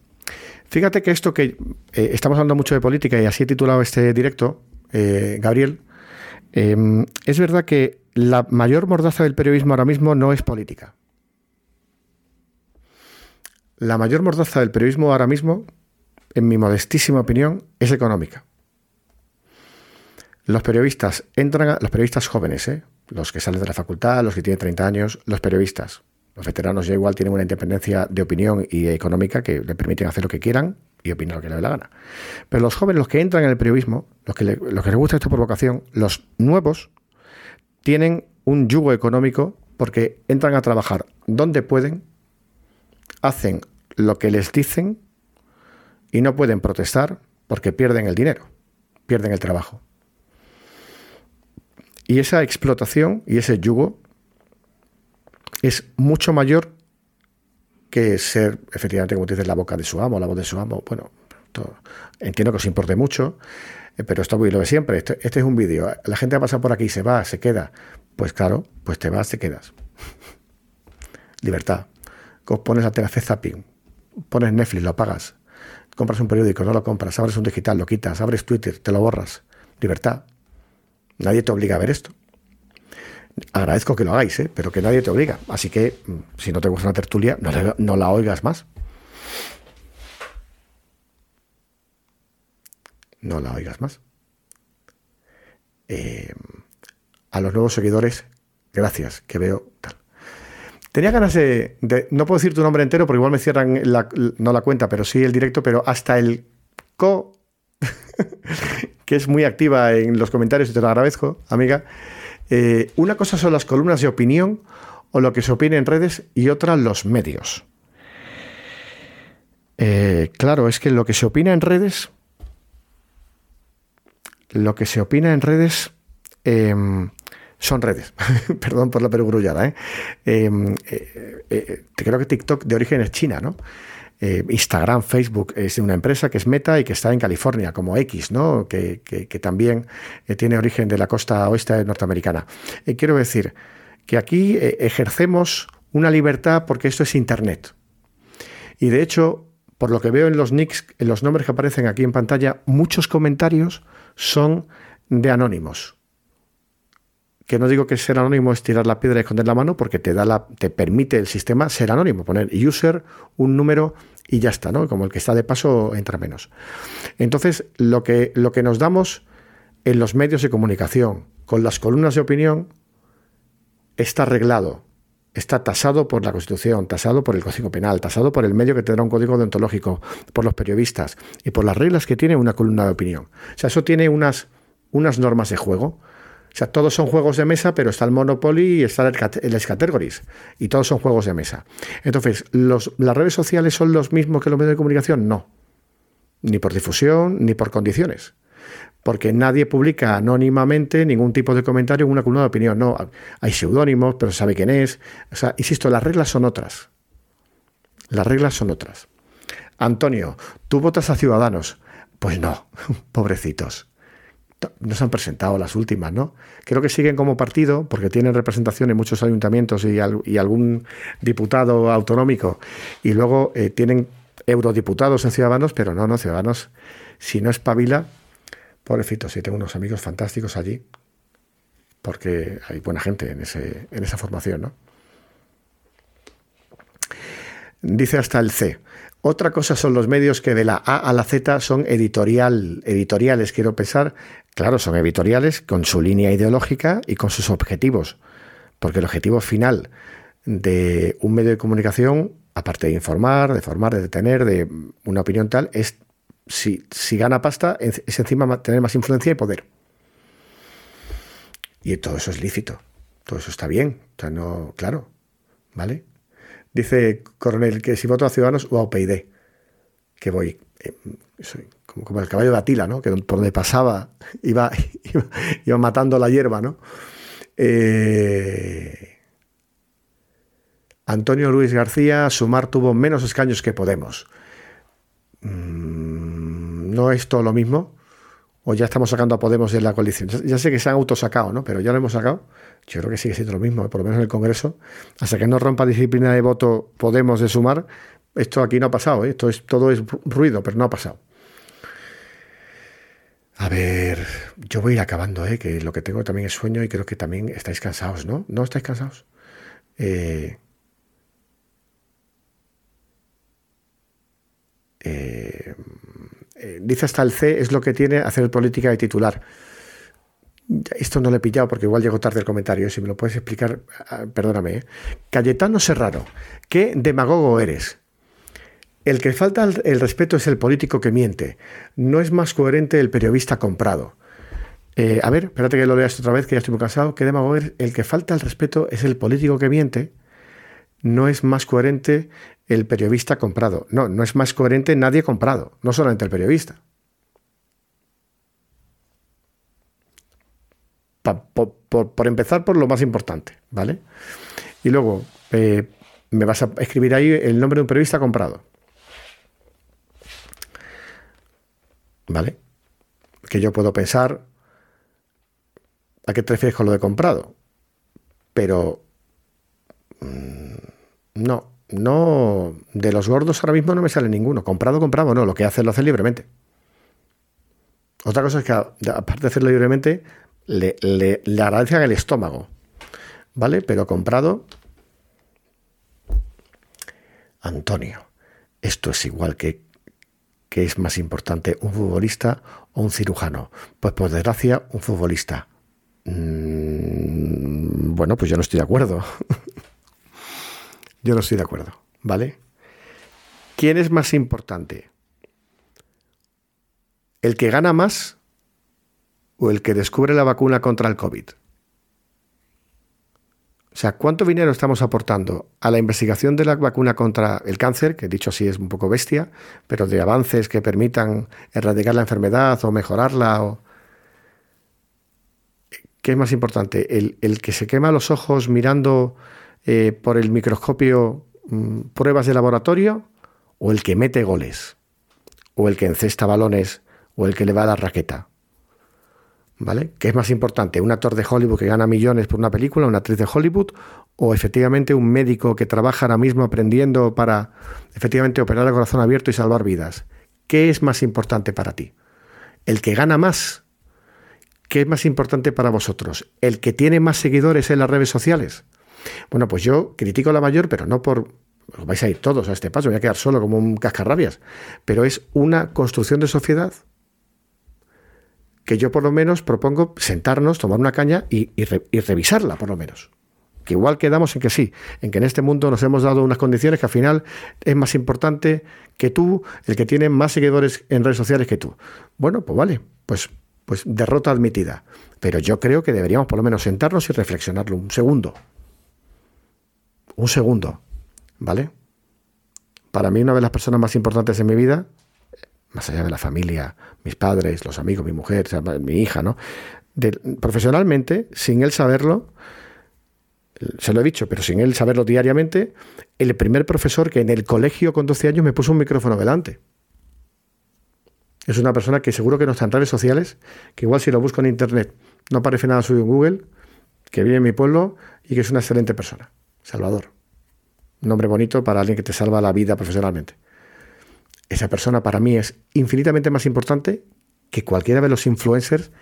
Speaker 2: Fíjate que esto que eh, estamos hablando mucho de política y así he titulado este directo, eh, Gabriel, em, es verdad que la mayor mordaza del periodismo ahora mismo no es política. La mayor mordaza del periodismo ahora mismo, en mi modestísima opinión, es económica. Los periodistas entran, los periodistas jóvenes, ¿eh? los que salen de la facultad, los que tienen 30 años, los periodistas los veteranos ya igual tienen una independencia de opinión y económica que le permiten hacer lo que quieran y opinar lo que les dé la gana. Pero los jóvenes, los que entran en el periodismo, los que, los que les gusta esta provocación, los nuevos, tienen un yugo económico porque entran a trabajar donde pueden, hacen lo que les dicen y no pueden protestar porque pierden el dinero, pierden el trabajo. Y esa explotación y ese yugo es mucho mayor que ser, efectivamente, como dices, la boca de su amo, la voz de su amo. Bueno, entiendo que os importe mucho, eh, pero esto lo de siempre. Este, este, es un vídeo. La gente pasa por aquí, se va, se queda. Pues claro, pues te vas, te quedas. Libertad. Pones la tele, haces zapping, pones Netflix, lo apagas. Compras un periódico, no lo compras. Abres un digital, lo quitas. Abres Twitter, te lo borras. Libertad. Nadie te obliga a ver esto. Agradezco que lo hagáis, ¿eh? pero que nadie te obliga. Así que, mm, si no te gusta una tertulia, no, la oigas más. No la oigas más. Eh, a los nuevos seguidores, gracias, que veo tal. Tenía ganas de, No puedo decir tu nombre entero porque igual me cierran no la cuenta, pero sí el directo, pero hasta el co. que es muy activa en los comentarios y te lo agradezco, amiga. Eh, una cosa son las columnas de opinión o lo que se opina en redes y otra los medios. Eh, claro, es que lo que se opina en redes, lo que se opina en redes em, son redes. Perdón por la perogrullada. ¿eh? Em, creo que TikTok de origen es China, ¿no? Eh, Instagram, Facebook es de una empresa que es Meta y que está en California, como X, ¿no? que, también eh, tiene origen de la costa oeste norteamericana. Eh, quiero decir que aquí ejercemos una libertad porque esto es Internet. Y de hecho, por lo que veo en los nicks, en los nombres que aparecen aquí en pantalla, muchos comentarios son de anónimos que no digo que ser anónimo es tirar la piedra y esconder la mano, porque te da la, te permite el sistema ser anónimo, poner user, un número y ya está, ¿no? Como el que está de paso entra menos. Entonces, lo que, lo que nos damos en los medios de comunicación, con las columnas de opinión, está arreglado, está tasado por la Constitución, tasado por el Código Penal, tasado por el medio que tendrá un código deontológico, por los periodistas y por las reglas que tiene una columna de opinión. O sea, eso tiene unas unas normas de juego. O sea, todos son juegos de mesa, pero está el Monopoly y está el Categories. Y todos son juegos de mesa. Entonces, ¿las redes sociales son los mismos que los medios de comunicación? No. Ni por difusión, ni por condiciones. Porque nadie publica anónimamente ningún tipo de comentario en una columna de opinión. No, hay seudónimos, pero se sabe quién es. O sea, insisto, las reglas son otras. Las reglas son otras. Antonio, ¿tú votas a Ciudadanos? Pues no, pobrecitos no se han presentado las últimas, ¿no? Creo que siguen como partido porque tienen representación en muchos ayuntamientos y, algún diputado autonómico y luego eh, tienen eurodiputados en Ciudadanos, pero no, no, Ciudadanos, si no es Pavila, pobrecito, sí, tengo unos amigos fantásticos allí porque hay buena gente en esa formación, ¿no? Dice hasta el C. Otra cosa son los medios que de la A a la Z son editorial, editoriales, quiero pensar. Claro, son editoriales con su línea ideológica y con sus objetivos. Porque el objetivo final de un medio de comunicación, aparte de informar, de formar, de detener, de una opinión tal, es si, si gana pasta, es encima tener más influencia y poder. Y todo eso es lícito. Todo eso está bien. O sea, no, claro. ¿Vale? Dice Coronel que si voto a Ciudadanos o a OPID, que voy eh, como, el caballo de Atila, ¿no? que por donde pasaba iba, iba, matando la hierba. ¿no? Eh, Antonio Luis García, Sumar tuvo menos escaños que Podemos. Mm, ¿No es todo lo mismo? ¿O ya estamos sacando a Podemos de la coalición? Ya sé que se han autosacado, ¿no? Pero ya lo hemos sacado. Yo creo que sigue siendo lo mismo, por lo menos en el Congreso. Hasta que no rompa disciplina de voto Podemos de sumar, esto aquí no ha pasado, ¿eh? esto es, todo es ruido, pero no ha pasado. A ver, yo voy a ir acabando, ¿eh? que lo que tengo también es sueño y creo que también estáis cansados, ¿no? ¿No estáis cansados? Eh, eh, dice hasta el C es lo que tiene hacer política de titular. Esto no lo he pillado porque igual llegó tarde el comentario. Si me lo puedes explicar, ah, perdóname. ¿eh? Cayetano Serraro, ¿qué demagogo eres? El que falta el respeto es el político que miente. No es más coherente el periodista comprado. Eh, a ver, espérate que lo leas otra vez, que ya estoy muy cansado. ¿Qué demagogo eres? El que falta el respeto es el político que miente. No es más coherente el periodista comprado. No, no es más coherente nadie comprado, no solamente el periodista. por, empezar por lo más importante, ¿vale? Y luego eh, me vas a escribir ahí el nombre de un periodista comprado. ¿Vale? Que yo puedo pensar a qué te refieres con lo de comprado. Pero mm, no, no, de los gordos ahora mismo no me sale ninguno. Comprado, comprado, no, lo que hace lo hace libremente. Otra cosa es que aparte de hacerlo libremente, le, le, le el estómago. ¿Vale? Pero comprado. Antonio, esto es igual que que es más importante, un futbolista o un cirujano. Pues por desgracia, un futbolista. Mm, bueno, pues yo no estoy de acuerdo. yo no estoy de acuerdo, ¿vale? ¿Quién es más importante? ¿El que gana más o el que descubre la vacuna contra el COVID? O sea, ¿cuánto dinero estamos aportando a la investigación de la vacuna contra el cáncer, que dicho así es un poco bestia, pero de avances que permitan erradicar la enfermedad o mejorarla? O... ¿Qué es más importante? ¿El, que se quema los ojos mirando eh, por el microscopio mm, pruebas de laboratorio o el que mete goles? ¿O el que encesta balones o el que le va a la raqueta? ¿Vale? ¿Qué es más importante? ¿Un actor de Hollywood que gana millones por una película, una actriz de Hollywood? ¿O efectivamente un médico que trabaja ahora mismo aprendiendo para efectivamente operar el corazón abierto y salvar vidas? ¿Qué es más importante para ti? ¿El que gana más? ¿Qué es más importante para vosotros? ¿El que tiene más seguidores en las redes sociales? Bueno, pues yo critico la mayor, pero no por... Os vais a ir todos a este paso, voy a quedar solo como un cascarrabias. Pero es una construcción de sociedad que yo por lo menos propongo sentarnos, tomar una caña y, revisarla, por lo menos. Que igual quedamos en que sí, en que en este mundo nos hemos dado unas condiciones que al final es más importante que tú, el que tiene más seguidores en redes sociales que tú. Bueno, pues vale, pues pues derrota admitida. Pero yo creo que deberíamos por lo menos sentarnos y reflexionarlo un segundo. Un segundo, ¿vale? Para mí una de las personas más importantes en mi vida, más allá de la familia, mis padres, los amigos, mi mujer, mi hija, ¿no? profesionalmente, sin él saberlo, se lo he dicho, pero sin él saberlo diariamente, el primer profesor que en el colegio con 12 años me puso un micrófono delante. Es una persona que seguro que no está en redes sociales, que igual si lo busco en internet no aparece nada suyo en Google, que vive en mi pueblo y que es una excelente persona. Salvador. Nombre bonito para alguien que te salva la vida profesionalmente. Esa persona para mí es infinitamente más importante que cualquiera de los influencers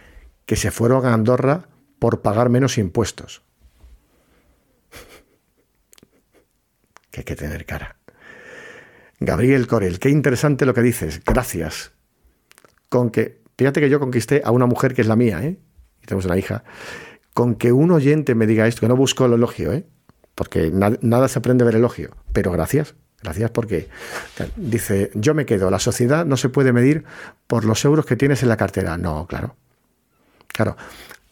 Speaker 2: que se fueron a Andorra por pagar menos impuestos. que hay que tener cara. Gabriel Corel, qué interesante lo que dices. Gracias. Con que, fíjate que yo conquisté a una mujer que es la mía, ¿eh? Y tenemos una hija. Con que un oyente me diga esto, que no busco el elogio, ¿eh? Porque nada se aprende del elogio. Pero gracias. Gracias porque dice, yo me quedo, la sociedad no se puede medir por los euros que tienes en la cartera. No, claro. Claro,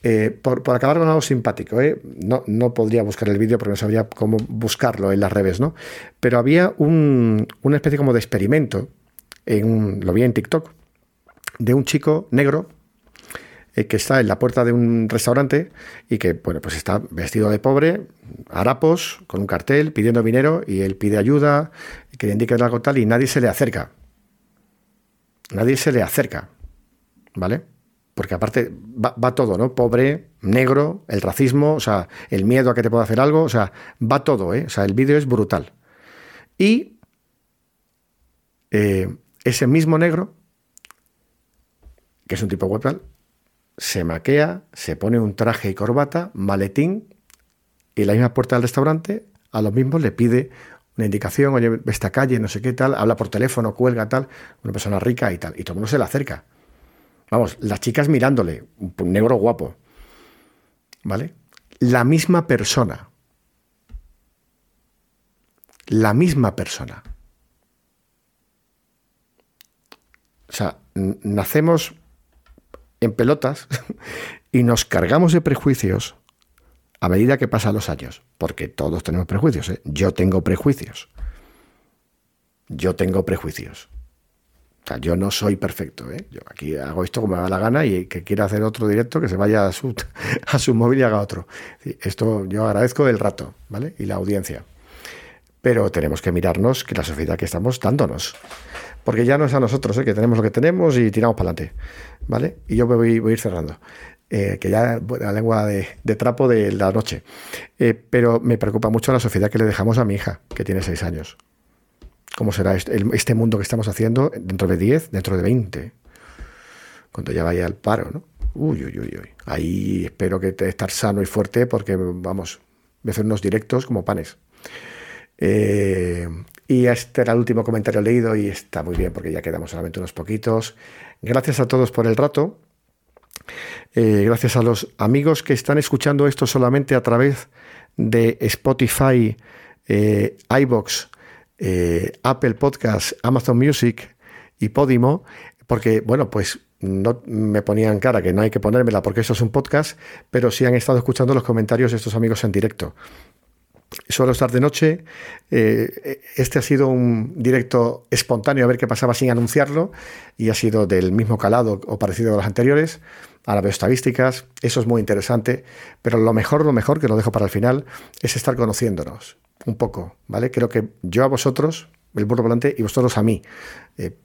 Speaker 2: eh, por, acabar con algo simpático, ¿eh? no, no, podría buscar el vídeo porque no sabría cómo buscarlo en las redes, ¿no? Pero había un, una especie como de experimento, en lo vi en TikTok, de un chico negro eh, que está en la puerta de un restaurante y que, bueno, pues está vestido de pobre, harapos, con un cartel, pidiendo dinero y él pide ayuda, que le indique algo tal y nadie se le acerca. Nadie se le acerca, ¿vale? porque aparte va, todo, ¿no? Pobre, negro, el racismo, o sea, el miedo a que te pueda hacer algo, o sea, va todo, ¿eh? O sea, el vídeo es brutal. Y eh, ese mismo negro, que es un tipo webal, se maquea, se pone un traje y corbata, maletín, y la misma puerta del restaurante, a los mismos le pide una indicación, oye, esta calle, no sé qué tal, habla por teléfono, cuelga tal, una persona rica y tal, y todo el mundo se le acerca. Vamos, las chicas mirándole, un negro guapo. ¿Vale? La misma persona. La misma persona. O sea, nacemos en pelotas y nos cargamos de prejuicios a medida que pasan los años. Porque todos tenemos prejuicios. ¿eh? Yo tengo prejuicios. Yo tengo prejuicios yo no soy perfecto. ¿eh? Yo aquí hago esto como me da la gana y que quiera hacer otro directo, que se vaya a su, a su móvil y haga otro. Esto yo agradezco el rato, ¿vale? Y la audiencia. Pero tenemos que mirarnos que la sociedad que estamos dándonos. Porque ya no es a nosotros, ¿eh? que tenemos lo que tenemos y tiramos para adelante. ¿Vale? Y yo voy, voy a ir cerrando. Eh, que ya la lengua de, trapo de la noche. Eh, pero me preocupa mucho la sociedad que le dejamos a mi hija, que tiene seis años cómo será este, este mundo que estamos haciendo dentro de 10, dentro de 20, cuando ya vaya al paro, ¿no? Uy, uy, uy, uy. Ahí espero que te estar sano y fuerte porque, vamos, voy a hacer unos directos como panes. Eh, y este era el último comentario leído y está muy bien porque ya quedamos solamente unos poquitos. Gracias a todos por el rato. Eh, gracias a los amigos que están escuchando esto solamente a través de Spotify, eh, iBox eh, Apple Podcast, Amazon Music y Podimo, porque, bueno, pues no me ponían cara que no hay que ponérmela porque eso es un podcast, pero sí han estado escuchando los comentarios de estos amigos en directo. Suelo estar de noche. Eh, este ha sido un directo espontáneo a ver qué pasaba sin anunciarlo y ha sido del mismo calado o parecido a los anteriores. Veo estadísticas, eso es muy interesante, pero lo mejor, lo mejor, que lo dejo para el final, es estar conociéndonos un poco, ¿vale? Creo que yo a vosotros, el burro volante, y vosotros a mí, eh,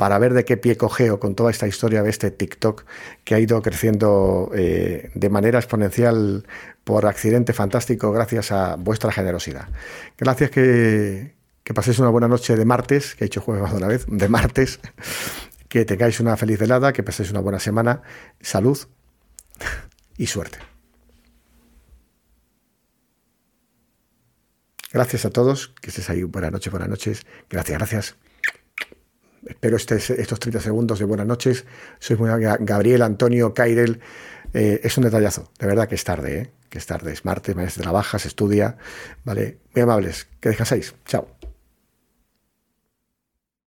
Speaker 2: para ver de qué pie cogeo con toda esta historia de este TikTok que ha ido creciendo eh, de manera exponencial por accidente fantástico gracias a vuestra generosidad. Gracias que, paséis una buena noche de martes, que he hecho jueves más de una vez, de martes, que tengáis una feliz velada, que paséis una buena semana, salud y suerte. Gracias a todos, que estés ahí. Buenas noches, buenas noches. Gracias, gracias. Espero estos 30 segundos de buenas noches. Soy muy Gabriel, Antonio, Kairel. Eh, es un detallazo, de verdad que es tarde, ¿eh? que es tarde, es martes, mañana se trabaja, se estudia. ¿vale? Muy amables, que descanséis. Chao.